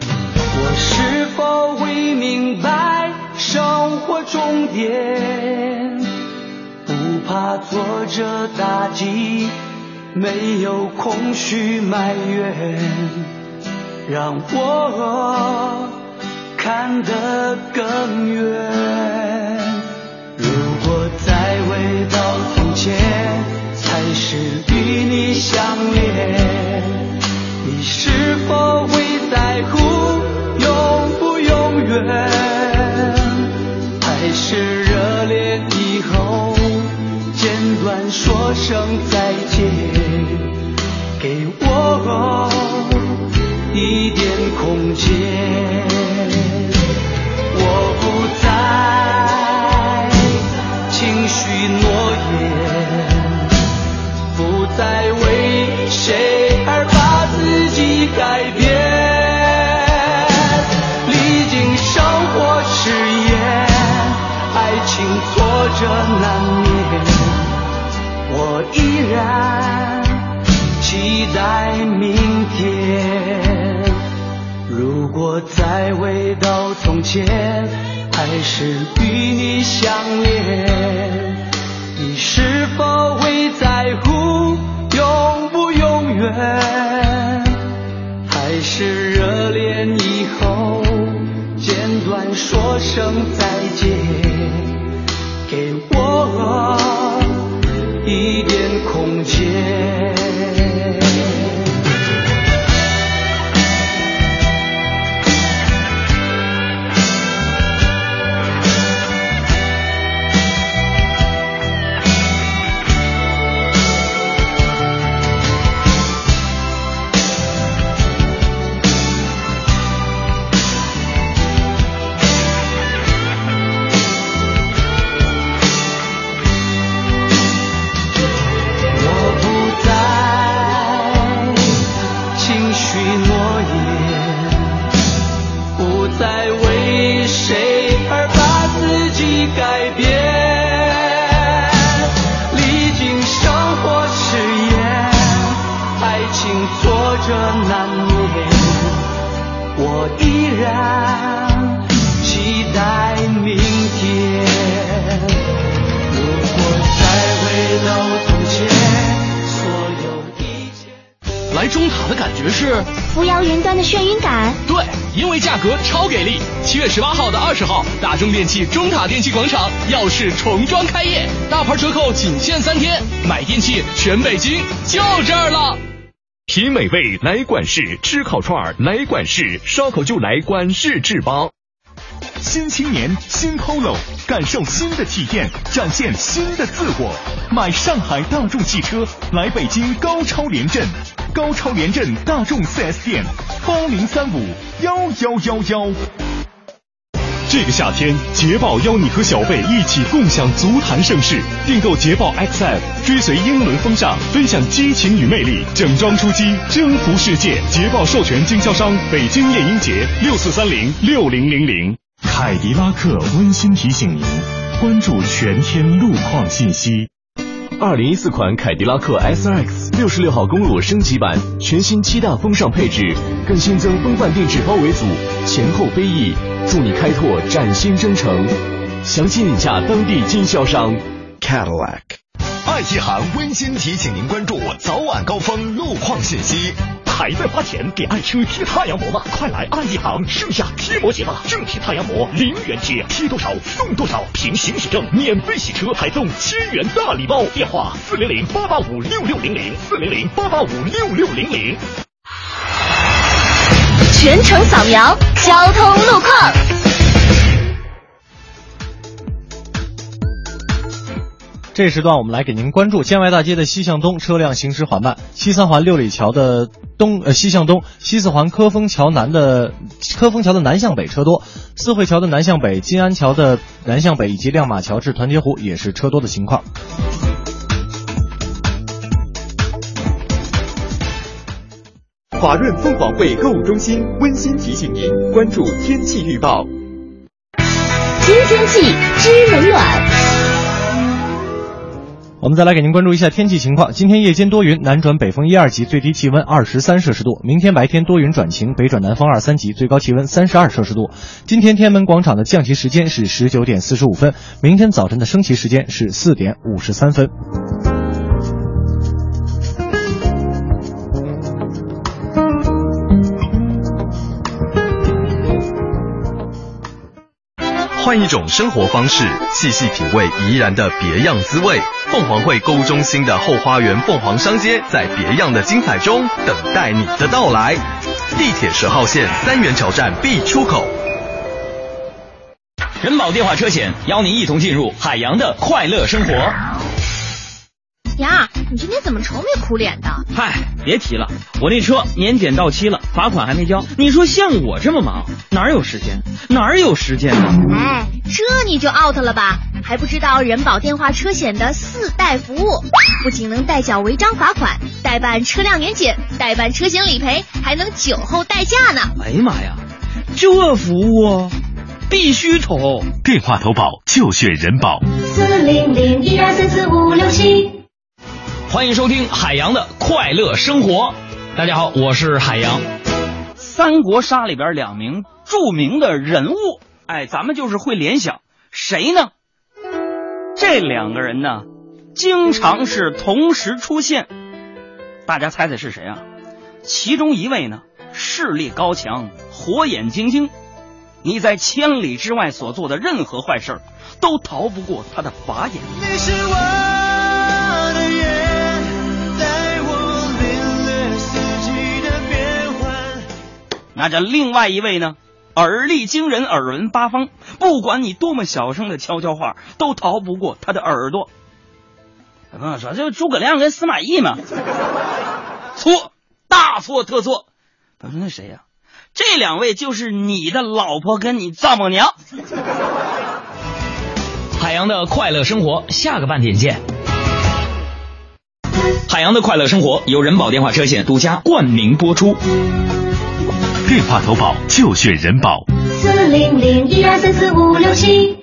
我是否会明白生活终点？不怕挫折打击。没有空虚埋怨，让我看得更远。如果再回到从前，才是与你相恋，你是否会在乎永不永远？还是热恋以后？乱说声再见，给我一点空间。我不再轻许诺言，不再为谁而把自己改变。历经生活试验，爱情挫折难免。依然期待明天。如果再回到从前，还是与你相恋，你是否会在乎永不永远？还是热恋以后简短说声再见，给我一点空间。感。对，因为价格超给力。七月十八号到二十号，大中电器中塔电器广场耀世重装开业，大牌折扣仅限三天，买电器全北京就这儿了。品美味来管事，吃烤串儿来管事，烧烤就来管事制包。新青年，新 Polo，感受新的体验，展现新的自我。买上海大众汽车，来北京高超联镇，高超联镇大众 4S 店，八零三五幺幺幺幺。这个夏天，捷豹邀你和小贝一起共享足坛盛世。订购捷豹 XF，追随英伦风尚，分享激情与魅力，整装出击，征服世界。捷豹授权经销商北京夜鹰节六四三零六零零零。凯迪拉克温馨提醒您，关注全天路况信息。二零一四款凯迪拉克 SRX 六十六号公路升级版，全新七大风尚配置，更新增风范定制包围组，前后飞翼，助你开拓崭新征程。详情请洽当地经销商 Cadillac。爱一行温馨提醒您关注早晚高峰路况信息。还在花钱给爱车贴太阳膜吗？快来爱一行盛夏贴膜节吧！正品太阳膜零元贴，贴多少送多少，凭行驶证免费洗车，还送千元大礼包。电话四零零八八五六六零零四零零八八五六六零零。全程扫描交通路况。这时段我们来给您关注建外大街的西向东车辆行驶缓慢，西三环六里桥的东呃西向东，西四环科丰桥南的科丰桥的南向北车多，四惠桥的南向北，金安桥的南向北以及亮马桥至团结湖也是车多的情况。华润凤凰汇购物中心温馨提醒您关注天气预报。知天气，知冷暖。我们再来给您关注一下天气情况。今天夜间多云，南转北风一二级，最低气温二十三摄氏度。明天白天多云转晴，北转南风二三级，最高气温三十二摄氏度。今天天安门广场的降旗时间是十九点四十五分，明天早晨的升旗时间是四点五十三分。换一种生活方式，细细品味怡然的别样滋味。凤凰汇购物中心的后花园凤凰商街，在别样的精彩中等待你的到来。地铁十号线三元桥站 B 出口。人保电话车险邀您一同进入海洋的快乐生活。呀，你今天怎么愁眉苦脸的？嗨，别提了，我那车年检到期了，罚款还没交。你说像我这么忙，哪有时间？哪有时间呢？哎，这你就 out 了吧？还不知道人保电话车险的四代服务，不仅能代缴违章罚款，代办车辆年检，代办车险理赔，还能酒后代驾呢。哎呀妈呀，这服务必须投！电话投保就选人保。四零零一二三四五六七。欢迎收听海洋的快乐生活。大家好，我是海洋。三国杀里边两名著名的人物，哎，咱们就是会联想谁呢？这两个人呢，经常是同时出现。大家猜猜是谁啊？其中一位呢，势力高强，火眼金睛，你在千里之外所做的任何坏事都逃不过他的法眼。你是我那这另外一位呢？耳力惊人，耳闻八方，不管你多么小声的悄悄话，都逃不过他的耳朵。有朋友说，这诸葛亮跟司马懿嘛？错，大错特错。他说那谁呀、这两位就是你的老婆跟你丈母娘。海洋的快乐生活，下个半点见。海洋的快乐生活由人保电话车险独家冠名播出。电话投保就选人保。四零零一二三四五六七。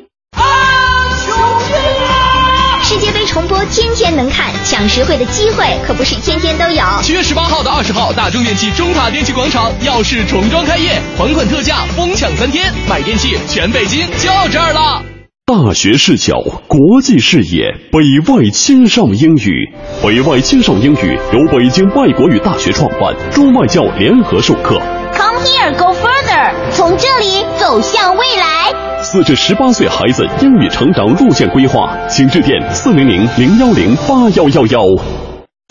世界杯重播天天能看，抢实惠的机会可不是天天都有。七月十八号到二十号，大中电器中塔电器广场耀世重装开业，还款特价，疯抢三天，买电器全北京就这儿了。大学视角，国际视野，北外青少英语。北外青少英语由北京外国语大学创办，中外教联合授课。Come here, go further，从这里走向未来。四至十八岁孩子英语成长路线规划，请致电四零零零幺零八幺幺幺。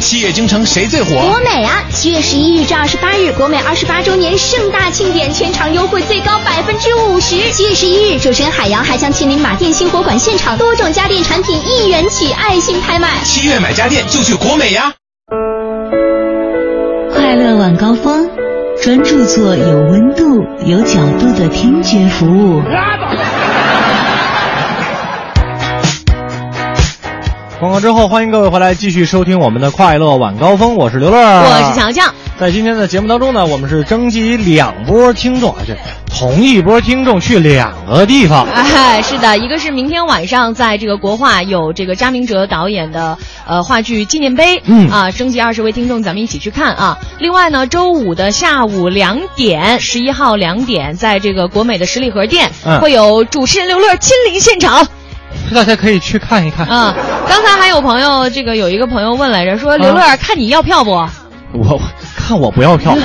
七月京城谁最火？国美啊！七月十一日至二十八日，国美二十八周年盛大庆典，全场优惠最高百分之五十。七月十一日，主持人海洋还将亲临马甸新火馆现场，多种家电产品一元起爱心拍卖。七月买家电就去国美呀！快乐晚高峰，专注做有温度、有角度的听觉服务。广告之后，欢迎各位回来继续收听我们的快乐晚高峰，我是刘乐，我是强强。在今天的节目当中呢，我们是征集两波听众啊，这同一波听众去两个地方。哎，是的，一个是明天晚上在这个国画有这个张明哲导演的呃话剧纪念碑，嗯啊，征集二十位听众，咱们一起去看啊。另外呢，周五的下午两点，十一号两点，在这个国美的十里河店、嗯会有主持人刘乐亲临现场。大家可以去看一看啊。刚才还有朋友，这个有一个朋友问来着，说刘乐、看你要票不？我看我不要票，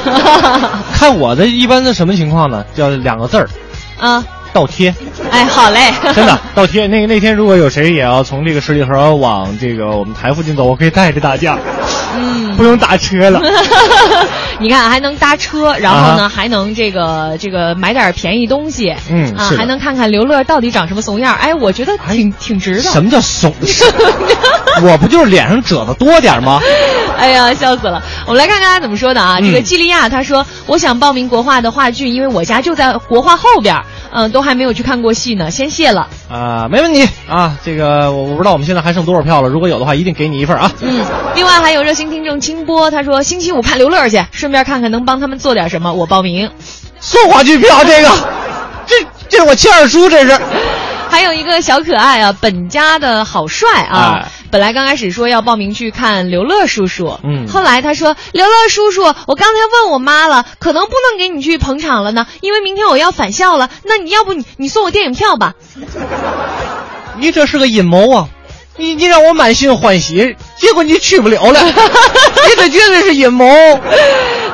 看我的一般的什么情况呢？叫两个字儿，啊，倒贴。哎，好嘞，真的倒贴。那个那天如果有谁也要从这个十里河往这个我们台附近走，我可以带着大家，嗯，不用打车了。你看还能搭车，然后呢、啊还能这个这个买点便宜东西，啊，嗯啊还能看看刘乐到底长什么怂样。哎，我觉得挺、挺值的。什么叫怂？我不就是脸上褶子多点吗？哎呀，笑死了！我们来看看他怎么说的啊。嗯这个基利亚他说：“我想报名国画的话剧，因为我家就在国画后边儿，嗯、都还没有去看过戏呢，先谢了。啊，没问题啊。这个我我不知道我们现在还剩多少票了，如果有的话，一定给你一份啊。嗯，另外还有热心听众清波，他说星期五看刘乐去，顺便看看能帮他们做点什么，我报名。送话剧票这个，这这是我亲二叔，这是。还有一个小可爱啊，本家的好帅啊！哎本来刚开始说要报名去看刘乐叔叔，嗯后来他说刘乐叔叔，我刚才问我妈了，可能不能给你去捧场了呢，因为明天我要返校了。那你要不你你送我电影票吧？你这是个阴谋啊！你你让我满心欢喜，结果你去不了了，你这绝对是阴谋。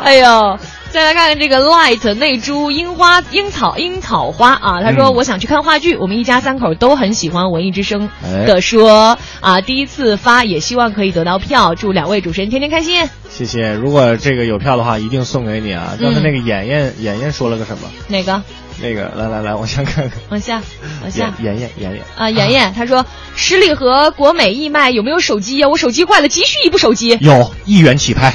哎呦！再来看看这个 light 内珠樱花樱草樱草花啊，他说嗯我想去看话剧，我们一家三口都很喜欢文艺之声哎的说啊，第一次发也希望可以得到票，祝两位主持人天天开心。谢谢，如果这个有票的话，一定送给你啊。刚才那个妍妍妍妍说了个什么？哪个？那个来来来，我想看看。往下，往下妍。妍妍妍妍啊，妍妍，她说十里河国美义卖有没有手机呀？我手机坏了，急需一部手机。有一元起拍，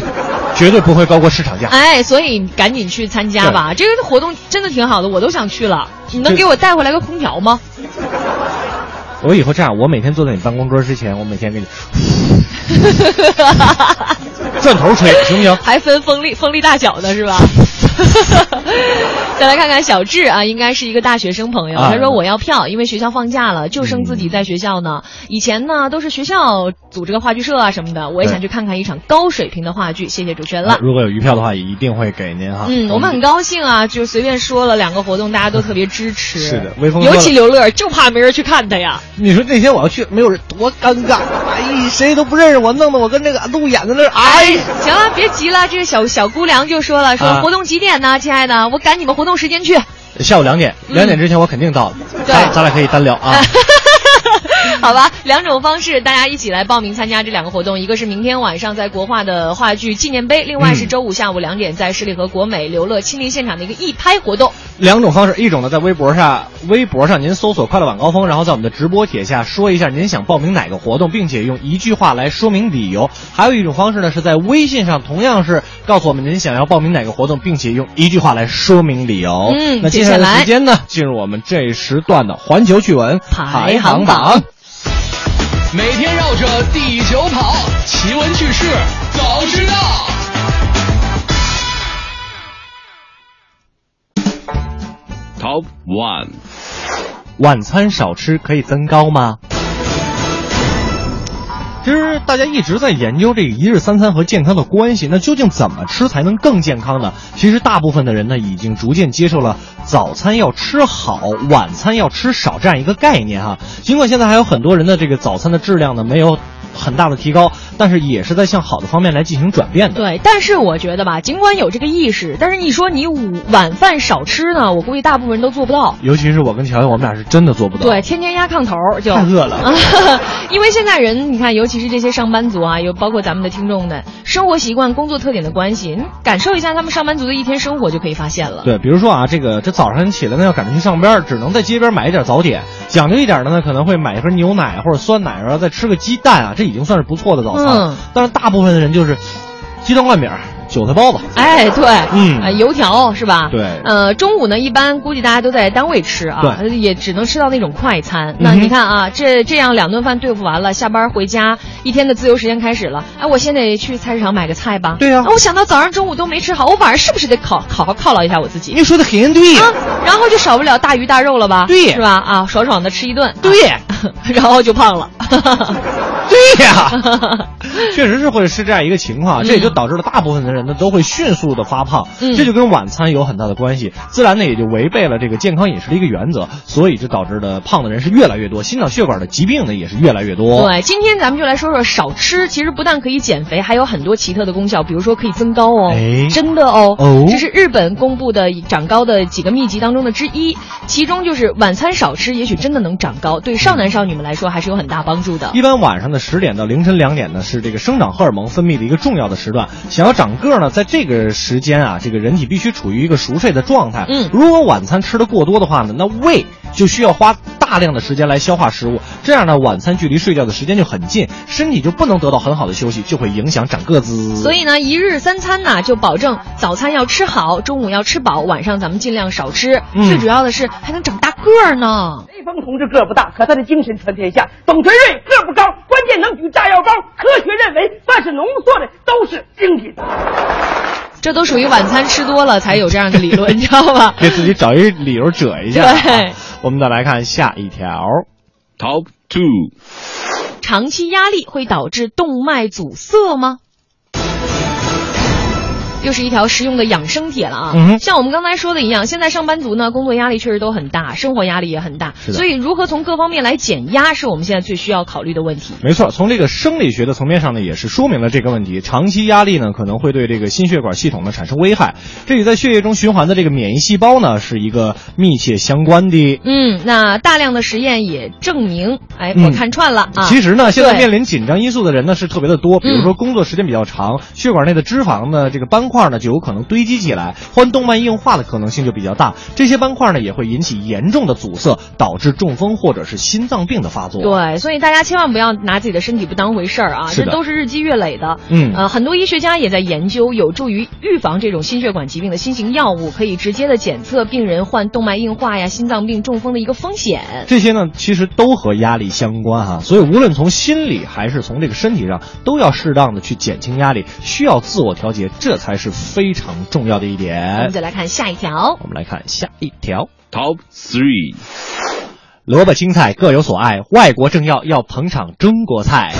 绝对不会高过市场价。哎，所以赶紧去参加吧，这个活动真的挺好的，我都想去了。你能给我带回来个空调吗？我以后这样，我每天坐在你办公桌之前，我每天给你 转头吹，行不行？还分风力风力大小的是吧？再来看看小智啊，应该是一个大学生朋友。啊他说我要票，因为学校放假了，就剩自己在学校呢。以前呢都是学校组织个话剧社啊什么的，我也想去看看一场高水平的话剧。谢谢主持人了。如果有余票的话，也一定会给您哈。嗯，我们很高兴啊，就随便说了两个活动，大家都特别支持。是的，微风尤其刘乐，就怕没人去看他呀。你说那天我要去，没有人，多尴尬！哎，谁都不认识我，弄得我跟那个路演在那儿，哎，行了，别急了，这个小小姑娘就说了，说啊活动几点呢，亲爱的，我赶你们活动时间去。下午两点，两点之前我肯定到了。对咱咱俩可以单聊啊。好吧，两种方式，大家一起来报名参加这两个活动，一个是明天晚上在国画的话剧纪念碑，另外是周五下午两点在十里河国美刘乐亲临现场的一个一拍活动。两种方式，一种呢在微博上，微博上您搜索“快乐晚高峰”，然后在我们的直播帖下说一下您想报名哪个活动，并且用一句话来说明理由；还有一种方式呢是在微信上，同样是告诉我们您想要报名哪个活动，并且用一句话来说明理由。嗯那接下来的时间呢，进入我们这一时段的环球趣闻排行行榜。每天绕着地球跑，奇闻趣事早知道。Top One，晚餐少吃可以增高吗？其实大家一直在研究这个一日三餐和健康的关系，那究竟怎么吃才能更健康呢？其实大部分的人呢，已经逐渐接受了早餐要吃好，晚餐要吃少这样一个概念哈。尽管现在还有很多人的这个早餐的质量呢没有很大的提高，但是也是在向好的方面来进行转变的。对，但是我觉得吧，尽管有这个意识，但是你说你午晚饭少吃呢，我估计大部分人都做不到。尤其是我跟乔乔，我们俩是真的做不到。对，天天压炕头儿就太饿了啊！因为现在人，你看，尤其是这些上班族啊，有包括咱们的听众的生活习惯、工作特点的关系，你感受一下他们上班族的一天生活就可以发现了。对，比如说啊，这个这早上起来呢要赶着去上班，只能在街边买一点早点。讲究一点的呢，可能会买一份牛奶或者酸奶，然后再吃个鸡蛋啊，这已经算是不错的早餐。嗯但是大部分的人就是鸡蛋灌饼、韭菜包子。哎，对，嗯呃油条是吧？对呃，中午呢，一般估计大家都在单位吃啊，也只能吃到那种快餐。那你看啊，这这样两顿饭对付完了，下班回家，一天的自由时间开始了。哎，我先得去菜市场买个菜吧。对呀啊我想到早上、中午都没吃好，我晚上是不是得考好好犒劳一下我自己？你说的很对啊，然后就少不了大鱼大肉了吧？对是吧？啊，爽爽的吃一顿。对啊 然后就胖了。对呀，确实是会是这样一个情况，这也就导致了大部分的人呢都会迅速的发胖，嗯。这就跟晚餐有很大的关系，自然呢也就违背了这个健康饮食的一个原则，所以就导致的胖的人是越来越多，心脑血管的疾病呢也是越来越多。对，今天咱们就来说说少吃，其实不但可以减肥，还有很多奇特的功效，比如说可以增高哦，哎。真的哦，哦。这是日本公布的长高的几个秘籍当中的之一，其中就是晚餐少吃，也许真的能长高，对少男少女们来说还是有很大帮助的。一般晚上的十点到凌晨两点呢，是这个生长荷尔蒙分泌的一个重要的时段。想要长个儿呢，在这个时间啊，这个人体必须处于一个熟睡的状态。嗯如果晚餐吃的过多的话呢，那胃就需要花大量的时间来消化食物，这样呢，晚餐距离睡觉的时间就很近，身体就不能得到很好的休息，就会影响长个子。所以呢，一日三餐呢，就保证早餐要吃好，中午要吃饱，晚上咱们尽量少吃。嗯最主要的是还能长大个儿呢。雷锋同志个儿不大，可他的精神传天下。董存瑞个儿不高，关键能举炸药包。科学认为，凡是浓缩的都是精品。这都属于晚餐吃多了才有这样的理论，你知道吗？给自己找一理由遮一下、啊。对，我们再来看下一条。Top Two，长期压力会导致动脉阻塞吗？又是一条实用的养生帖了啊！嗯哼像我们刚才说的一样，现在上班族呢，工作压力确实都很大，生活压力也很大，所以如何从各方面来减压，是我们现在最需要考虑的问题。没错，从这个生理学的层面上呢，也是说明了这个问题。长期压力呢，可能会对这个心血管系统呢产生危害，这与在血液中循环的这个免疫细胞呢是一个密切相关的。嗯，那大量的实验也证明，哎，嗯我看串了啊。其实呢，现在面临紧张因素的人呢是特别的多，比如说工作时间比较长，血管内的脂肪呢这个斑块呢就有可能堆积起来，患动脉硬化的可能性就比较大。这些斑块呢也会引起严重的阻塞，导致中风或者是心脏病的发作。对，所以大家千万不要拿自己的身体不当回事儿啊，这都是日积月累的。嗯呃，很多医学家也在研究有助于预防这种心血管疾病的新型药物，可以直接的检测病人患动脉硬化呀、心脏病、中风的一个风险。这些呢，其实都和压力相关哈，所以无论从心理还是从这个身体上，都要适当的去减轻压力，需要自我调节，这才是非常重要的一点我们。再来看下一条。我们来看下一条。Top Three，萝卜青菜各有所爱，外国政要要捧场中国菜。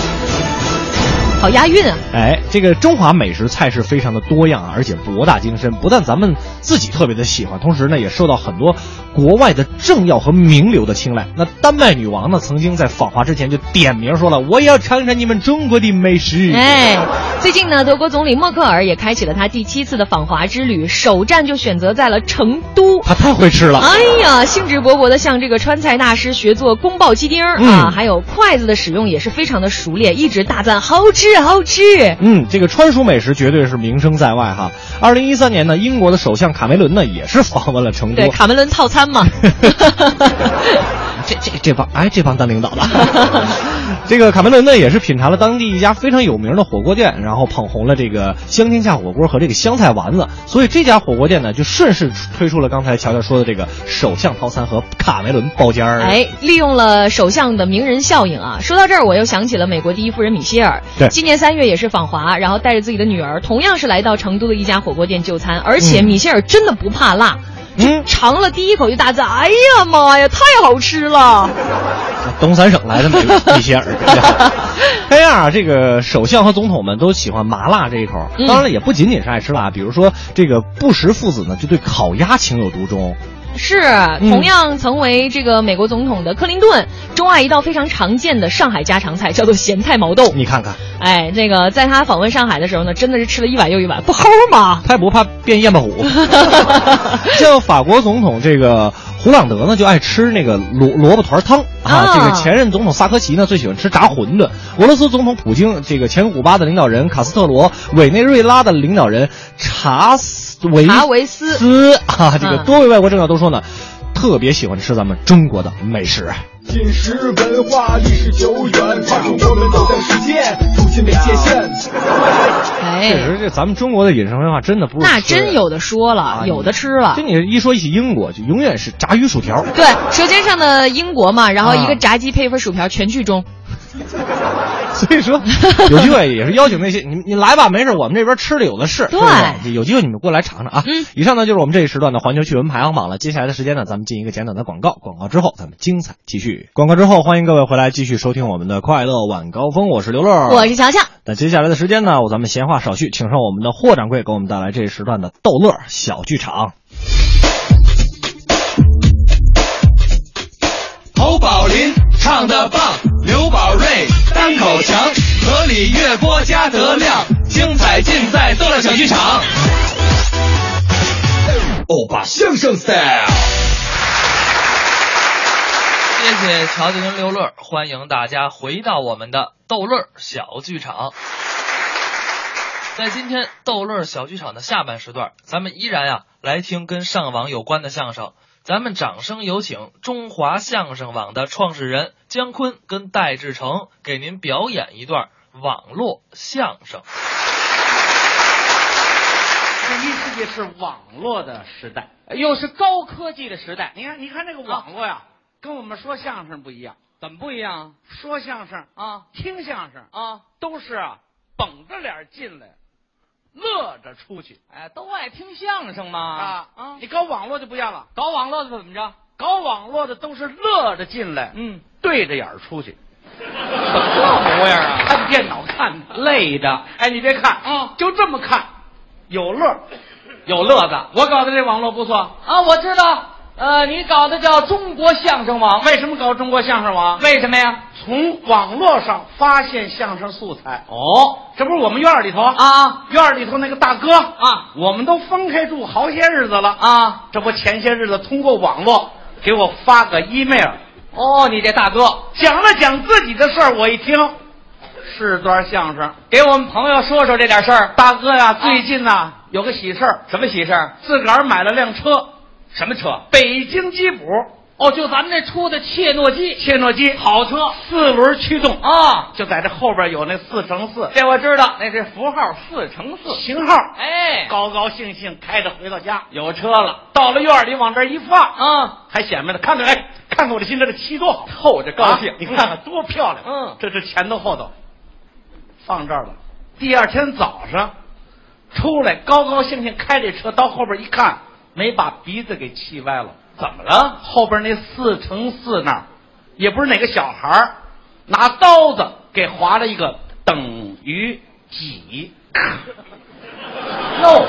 好押韵啊！哎，这个中华美食菜式非常的多样啊，而且博大精深。不但咱们自己特别的喜欢，同时呢，也受到很多国外的政要和名流的青睐。那丹麦女王呢，曾经在访华之前就点名说了：“我也要尝尝你们中国的美食。”哎，最近呢，德国总理默克尔也开启了他第七次的访华之旅，首站就选择在了成都。他太会吃了！哎呀，兴致勃勃的向这个川菜大师学做宫爆鸡丁啊，还有筷子的使用也是非常的熟练，一直大赞好吃好吃。嗯，这个川蜀美食绝对是名声在外哈。二零一三年呢，英国的首相卡梅伦呢也是访问了成都。对，卡梅伦套餐嘛。这这这帮哎，这帮当领导的，这个卡梅伦呢也是品尝了当地一家非常有名的火锅店，然后捧红了这个香天下火锅和这个香菜丸子，所以这家火锅店呢就顺势推出了刚才乔乔说的这个首相套餐和卡梅伦包间儿。哎，利用了首相的名人效应啊！说到这儿，我又想起了美国第一夫人米歇尔。对今年三月也是访华，然后带着自己的女儿，同样是来到成都的一家火锅店就餐，而且嗯米歇尔真的不怕辣。就尝了第一口就大赞：“哎呀妈呀，太好吃了！”东三省来的美 米歇尔。这样啊，这个首相和总统们都喜欢麻辣这一口，嗯当然了，也不仅仅是爱吃辣，比如说这个布什父子呢，就对烤鸭情有独钟。是，嗯同样曾为这个美国总统的克林顿钟爱一道非常常见的上海家常菜，叫做咸菜毛豆。你看看，哎，那个在他访问上海的时候呢，真的是吃了一碗又一碗，不齁吗？他也不怕变燕巴虎。像法国总统这个胡朗德呢，就爱吃那个萝萝卜团汤啊。啊这个前任总统萨科齐呢，最喜欢吃炸馄饨。俄罗斯总统普京，这个前古巴的领导人卡斯特罗，委内瑞拉的领导人查斯维查维斯斯啊，这个嗯多位外国政要都说呢，特别喜欢吃咱们中国的美食。饮食文化历史久远，反正我们走向世界，如今没界限。哎确实，这咱们中国的饮食文化真的不是那真有的说了，有的吃了就。你一说一起英国，就永远是炸鱼薯条。对，《舌尖上的英国》嘛，然后一啊个炸鸡配一份薯条，全剧终。所以说，有机会也是邀请那些你你来吧，没事，我们这边吃的有的是。对有机会你们过来尝尝啊。嗯，以上呢就是我们这一时段的环球趣闻排行榜了。接下来的时间呢，咱们进一个简短的广告，广告之后咱们精彩继续。广告之后，欢迎各位回来继续收听我们的快乐晚高峰，我是刘乐，我是乔乔。那接下来的时间呢，我咱们闲话少叙，请上我们的霍掌柜给我们带来这一时段的逗乐小剧场。侯宝林唱的棒，单口强，河里月波加德亮，精彩尽在逗乐小剧场。欧巴相声 style。谢谢乔姐跟刘乐，欢迎大家回到我们的逗乐小剧场。在今天逗乐小剧场的下半时段，咱们依然呀、来听跟上网有关的相声。咱们掌声有请中华相声网的创始人姜昆跟戴志成给您表演一段网络相声。第一世界是网络的时代，又是高科技的时代。你看，你看这个网络呀，跟我们说相声不一样。怎么不一样？说相声啊，听相声啊，都是啊，绷着脸进来，乐着出去。哎，都爱听相声嘛。啊啊！你搞网络就不一样了，搞网络的怎么着？搞网络的都是乐着进来，嗯，对着眼儿出去。怎么这模样啊？看电脑看累的。哎，你别看啊，就这么看，有乐，有乐子。我搞的这网络不错啊，我知道。呃，你搞的叫中国相声网，为什么搞中国相声网？为什么呀？从网络上发现相声素材。哦，这不是我们院里头啊，院里头那个大哥啊，我们都分开住好些日子了啊。这不前些日子通过网络给我发个 email。哦，你这大哥讲了讲自己的事儿，我一听是段相声，给我们朋友说说这点事儿。大哥呀，最近呐、有个喜事儿，什么喜事儿？自个儿买了辆车，什么车？北京吉普。哦，就咱们这出的切诺基，切诺基。好车，四轮驱动。啊，就在这后边有那四乘四，这我知道，那是符号四乘四。型号。哎，高高兴兴开着回到家，有车了，到了院里往这一放。啊，还显摆呢，看看哎，看看我这新车的漆多好，透着高兴，你看看多漂亮，嗯，这是前头后头，放这儿了。第二天早上出来，高高兴兴开这车到后边一看，没把鼻子给气歪了。怎么了？后边那四乘四那儿，也不是哪个小孩拿刀子给划了一个等于几。哟，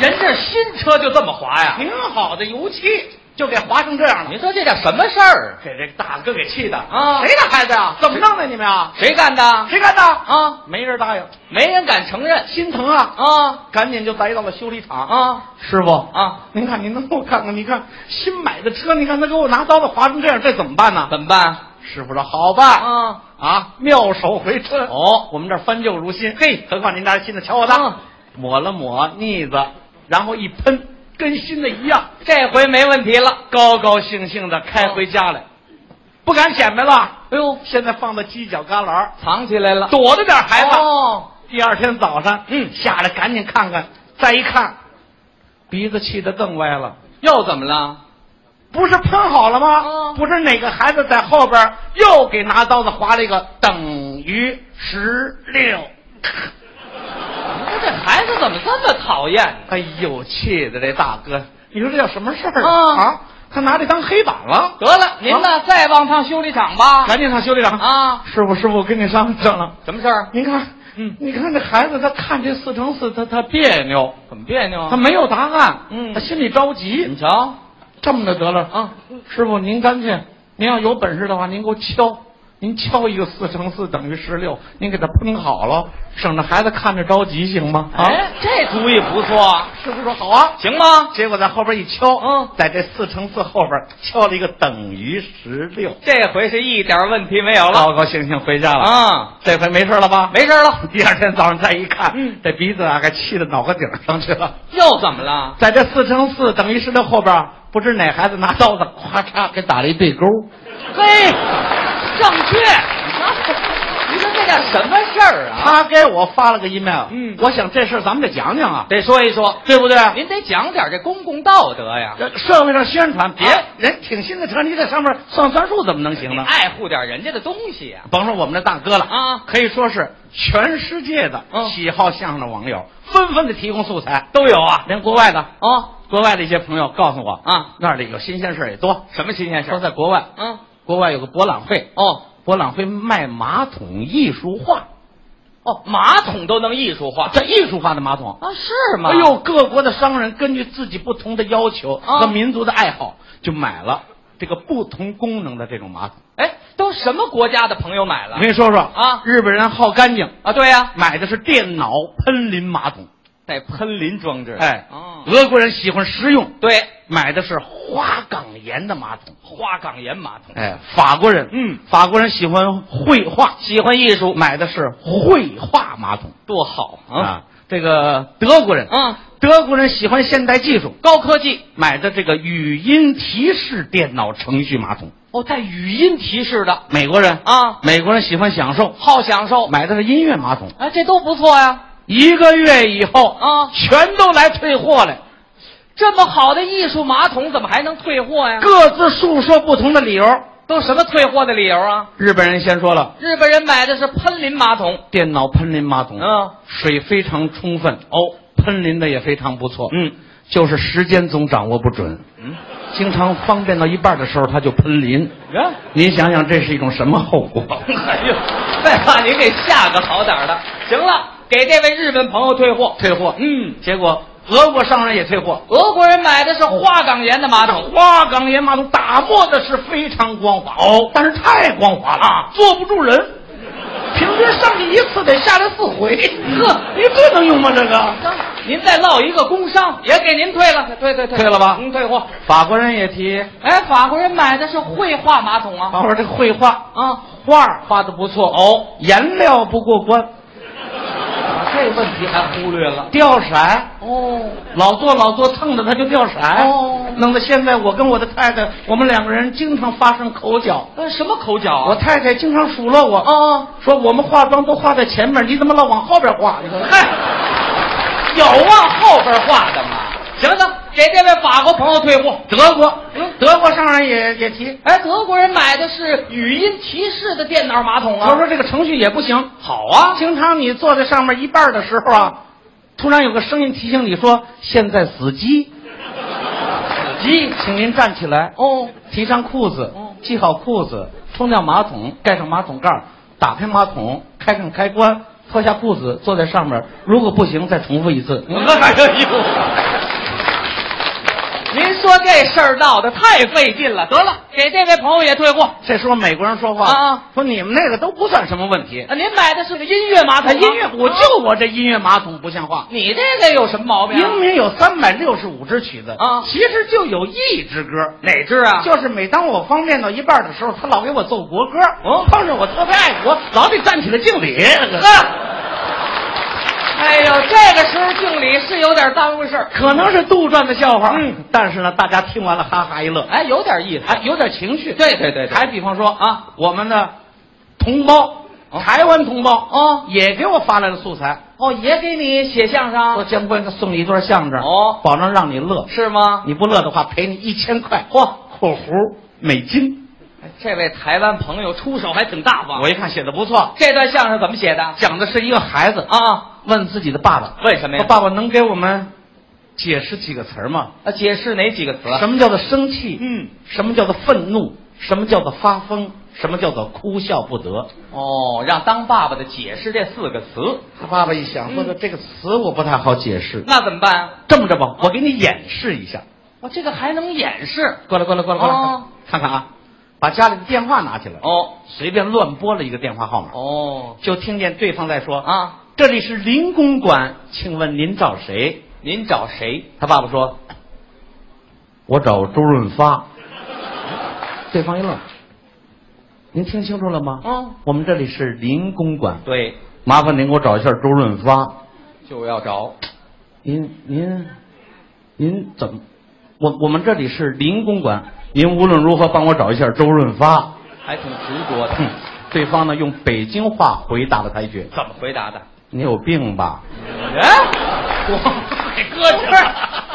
人家新车就这么划呀？挺好的油漆，就给划成这样了。你说这叫什么事儿？给这大哥给气的啊！谁的孩子呀？怎么弄的你们啊？谁干的？谁干的？啊！没人答应，没人敢承认，心疼啊！啊！赶紧就来到了修理厂啊！师傅啊，您看您能给我看看？你看新买的车，你看他给我拿刀子划成这样，这怎么办呢？怎么办？师傅说好办啊啊！妙手回春哦，我们这儿翻旧如新。嘿，何况您拿新的，瞧我的，抹了抹腻子，然后一喷，跟新的一样。这回没问题了，高高兴兴的开回家来，不敢显摆了。哎呦，现在放到犄角旮旯藏起来了，躲着点孩子。哦，第二天早上，嗯，下来赶紧看看，再一看，鼻子气得更歪了。又怎么了？不是喷好了吗？不是哪个孩子在后边又给拿刀子划了一个等于十六。这孩子怎么这么讨厌？哎呦，气的这大哥，你说这叫什么事儿啊？啊，他拿这当黑板了。得了，您呢，再往趟修理厂吧。赶紧上修理厂啊！师傅，师傅，我跟你商量商量。什么事儿？您看，嗯，你看这孩子，他看这四乘四，他他别扭。怎么别扭啊？他没有答案，嗯，他心里着急。你瞧，这么的得了啊，师傅，您干脆，您要有本事的话，您给我敲。您敲一个四乘四等于十六，您给他喷好了，省得孩子看着着急，行吗？啊，这主意不错。师傅说好啊，行吗？结果在后边一敲，嗯，在这四乘四后边敲了一个等于十六，这回是一点问题没有了，高高兴兴回家了啊。这回没事了吧？没事了。第二天早上再一看，嗯，这鼻子啊，给气到脑壳顶上去了。又怎么了？在这四乘四等于十六后边，不知哪孩子拿刀子咔嚓给打了一对勾。嘿。正确，你说这叫什么事儿啊？他给我发了个 email，嗯，我想这事儿咱们得讲讲啊，得说一说，对不对？您得讲点这公共道德呀，这社会上宣传，别人挺新的车，你在上面算算数怎么能行呢？爱护点人家的东西呀，甭说我们这大哥了啊，可以说是全世界的喜好相声的网友纷纷的提供素材，都有啊，连国外的啊，国外的一些朋友告诉我啊，那里有新鲜事儿也多，什么新鲜事儿？都在国外，嗯。国外有个博览会哦，博览会卖马桶艺术画，哦，马桶都能艺术化，这艺术化的马桶。啊，是吗？哎呦，各国的商人根据自己不同的要求和民族的爱好，就买了这个不同功能的这种马桶。哎，都什么国家的朋友买了？我跟你说说啊，日本人好干净。啊，对呀，买的是电脑喷淋马桶，带喷淋装置。哎，俄国人喜欢实用，对，买的是花岗岩的马桶。花岗岩马桶，哎，法国人，嗯，法国人喜欢绘画，喜欢艺术，买的是绘画马桶，多好啊！这个德国人，啊，德国人喜欢现代技术、高科技，买的这个语音提示电脑程序马桶，哦，带语音提示的。美国人啊，美国人喜欢享受，好享受，买的是音乐马桶，哎，这都不错呀。一个月以后啊，全都来退货了。这么好的艺术马桶怎么还能退货呀？各自述说不同的理由，都什么退货的理由啊？日本人先说了，日本人买的是喷淋马桶，电脑喷淋马桶，嗯，水非常充分。哦，喷淋的也非常不错，嗯，就是时间总掌握不准，嗯，经常方便到一半的时候他就喷淋，啊，您想想这是一种什么后果？哎呦，再把您给吓个好点的，行了，给这位日本朋友退货，退货，嗯，结果。俄国商人也退货，俄国人买的是花岗岩的马桶，花岗岩马桶打磨的是非常光滑哦，但是太光滑了，坐不住人，平均上去一次得下来四回，呵，您这能用吗？这个，您再落一个工伤，也给您退了，退退退，退了吧？您退货。法国人也提，哎，法国人买的是绘画马桶啊，法国这个绘画啊，画画的不错哦，颜料不过关。这问题还忽略了，掉色哦，老做老做，蹭的它就掉色哦，弄得现在我跟我的太太，我们两个人经常发生口角。呃，什么口角啊？我太太经常数落我啊，说我们化妆都化在前面，你怎么老往后边化？你说，嗨，有往后边化的吗？行行，给这位法国朋友退货。德国，嗯，德国商人也也提，哎，德国人买的是语音提示的电脑马桶啊。他说这个程序也不行。好啊，经常你坐在上面一半的时候啊，突然有个声音提醒你说现在死机，死机，请您站起来哦，提上裤子，系好裤子，冲掉马桶，盖上马桶盖，打开马桶，开上开关，脱下裤子坐在上面，如果不行再重复一次。哎呦，您说这事儿闹得太费劲了，得了，给这位朋友也退货。这时候美国人说话啊，说你们那个都不算什么问题。啊，您买的是个音乐马桶吗，音乐我就我这音乐马桶不像话。你这个有什么毛病啊？明明有三百六十五支曲子啊其实就有一支歌，哪支啊？就是每当我方便到一半的时候，他老给我奏国歌，哦碰着我特别爱国，老得站起来敬礼。呵，哎呦，这个时候敬礼是有点耽误事儿，可能是杜撰的笑话，嗯，但是呢，大家听完了哈哈一乐，哎，有点意思。哎，有点情绪。对对对对还比方说啊，我们的同胞，台湾同胞哦也给我发来了素材，哦，也给你写相声说声，姜昆送你一段相声，哦保证让你乐，是吗？你不乐的话赔你一千块，嚯，括弧美金。哎这位台湾朋友出手还挺大方。我一看写的不错，这段相声怎么写的？讲的是一个孩子啊，问自己的爸爸，为什么呀爸爸能给我们解释几个词儿吗？啊，解释哪几个词？什么叫做生气？嗯，什么叫做愤怒？什么叫做发疯？什么叫做哭笑不得？哦，让当爸爸的解释这四个词，他爸爸一想，说的这个词我不太好解释。那怎么办？这么着吧，我给你演示一下。哦，这个还能演示？过来，过来，过来，过来，哦看看啊，把家里的电话拿起来，哦随便乱拨了一个电话号码，哦就听见对方在说啊，这里是林公馆，请问您找谁？您找谁？他爸爸说：“我找周润发。”对方一愣：“您听清楚了吗？嗯，我们这里是林公馆，对，麻烦您给我找一下周润发。就要找。您您您怎么？我我们这里是林公馆，您无论如何帮我找一下周润发。还挺执着的。对方呢用北京话回答了他一句怎么回答的？：“你有病吧哎，我太客气了，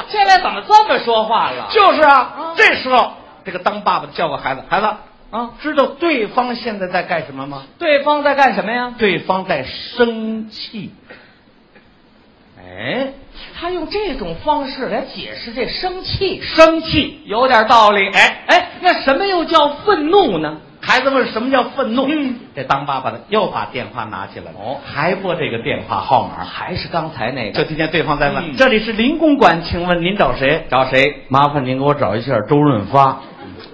这位 怎么这么说话了？？”就是啊，这时候这个当爸爸的叫个孩子，孩子啊，知道对方现在在干什么吗？对方在干什么呀？对方在生气。哎，他用这种方式来解释这生气，生气，有点道理。哎哎，那什么又叫愤怒呢？孩子问什么叫愤怒？嗯，这当爸爸的又把电话拿起来了，哦还拨这个电话号码，还是刚才那个？就听见对方在问：“嗯这里是林公馆，请问您找谁？找谁？麻烦您给我找一下周润发。”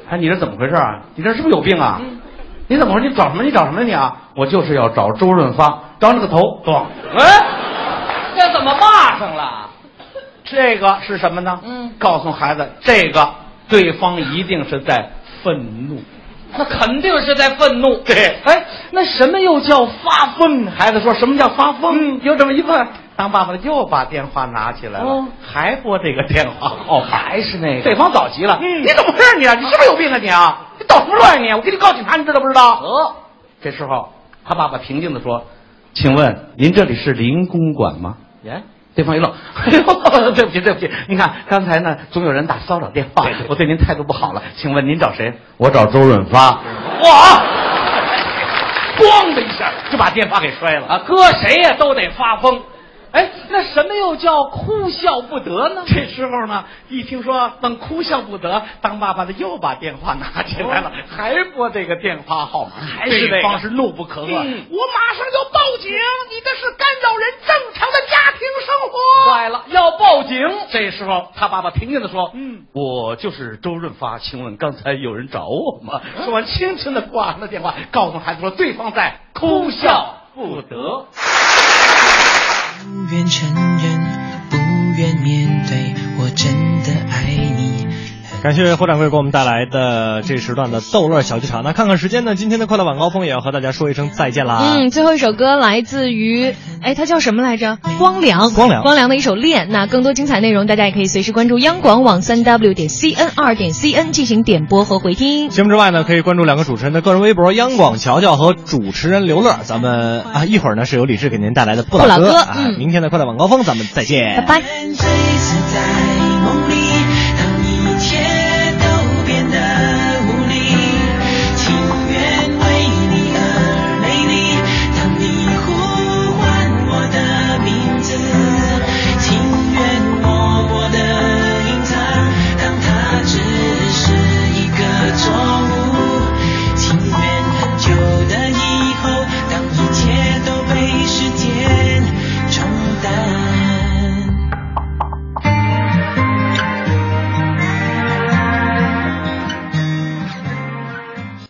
哎，你这怎么回事啊？你这是不是有病啊？嗯你怎么回事？你找什么？你找什么你啊？我就是要找周润发，找你个头！咣！哎，这怎么骂上了？这个是什么呢？嗯告诉孩子，这个对方一定是在愤怒。那肯定是在愤怒。对哎，那什么又叫发疯？孩子说什么叫发疯？嗯就这么一问，当爸爸的又把电话拿起来了，哦还拨这个电话号码。还是那个？对方早急了，嗯你怎么回事你啊？你是不是有病啊你啊？你捣什么乱你？我给你告警察，你知道不知道？哦，这时候他爸爸平静的说：“请问您这里是林公馆吗耶，？”对方一愣，哎呦，对不起对不起，您看刚才呢总有人打骚扰电话，对对我对您态度不好了，请问您找谁？我找周润发。哇！咣的一下就把电话给摔了。啊，搁谁呀都得发疯。哎，那什么又叫哭笑不得呢？这时候呢，一听说等哭笑不得，当爸爸的又把电话拿起来了，还拨这个电话号码，对方是怒不可遏，嗯我马上要报警，你这是干扰人正常的家庭生活。坏了，要报警。这时候他爸爸平静的说：“嗯，我就是周润发，请问刚才有人找我吗？”说完，轻轻的挂上了电话，告诉孩子说对方在哭笑不得。不愿承认，不愿面对，我真。感谢霍掌柜给我们带来的这时段的逗乐小剧场。那看看时间呢，今天的快乐晚高峰也要和大家说一声再见啦。嗯，最后一首歌来自于，哎，它叫什么来着？光良，光良光良的一首《恋》。那更多精彩内容，大家也可以随时关注央广网三 w 点 cn 二点 cn 进行点播和回听。节目之外呢，可以关注两个主持人的个人微博：央广乔乔和主持人刘乐。咱们啊，一会儿呢是由李志给您带来的不不老歌。啊嗯明天的快乐晚高峰，咱们再见。拜拜。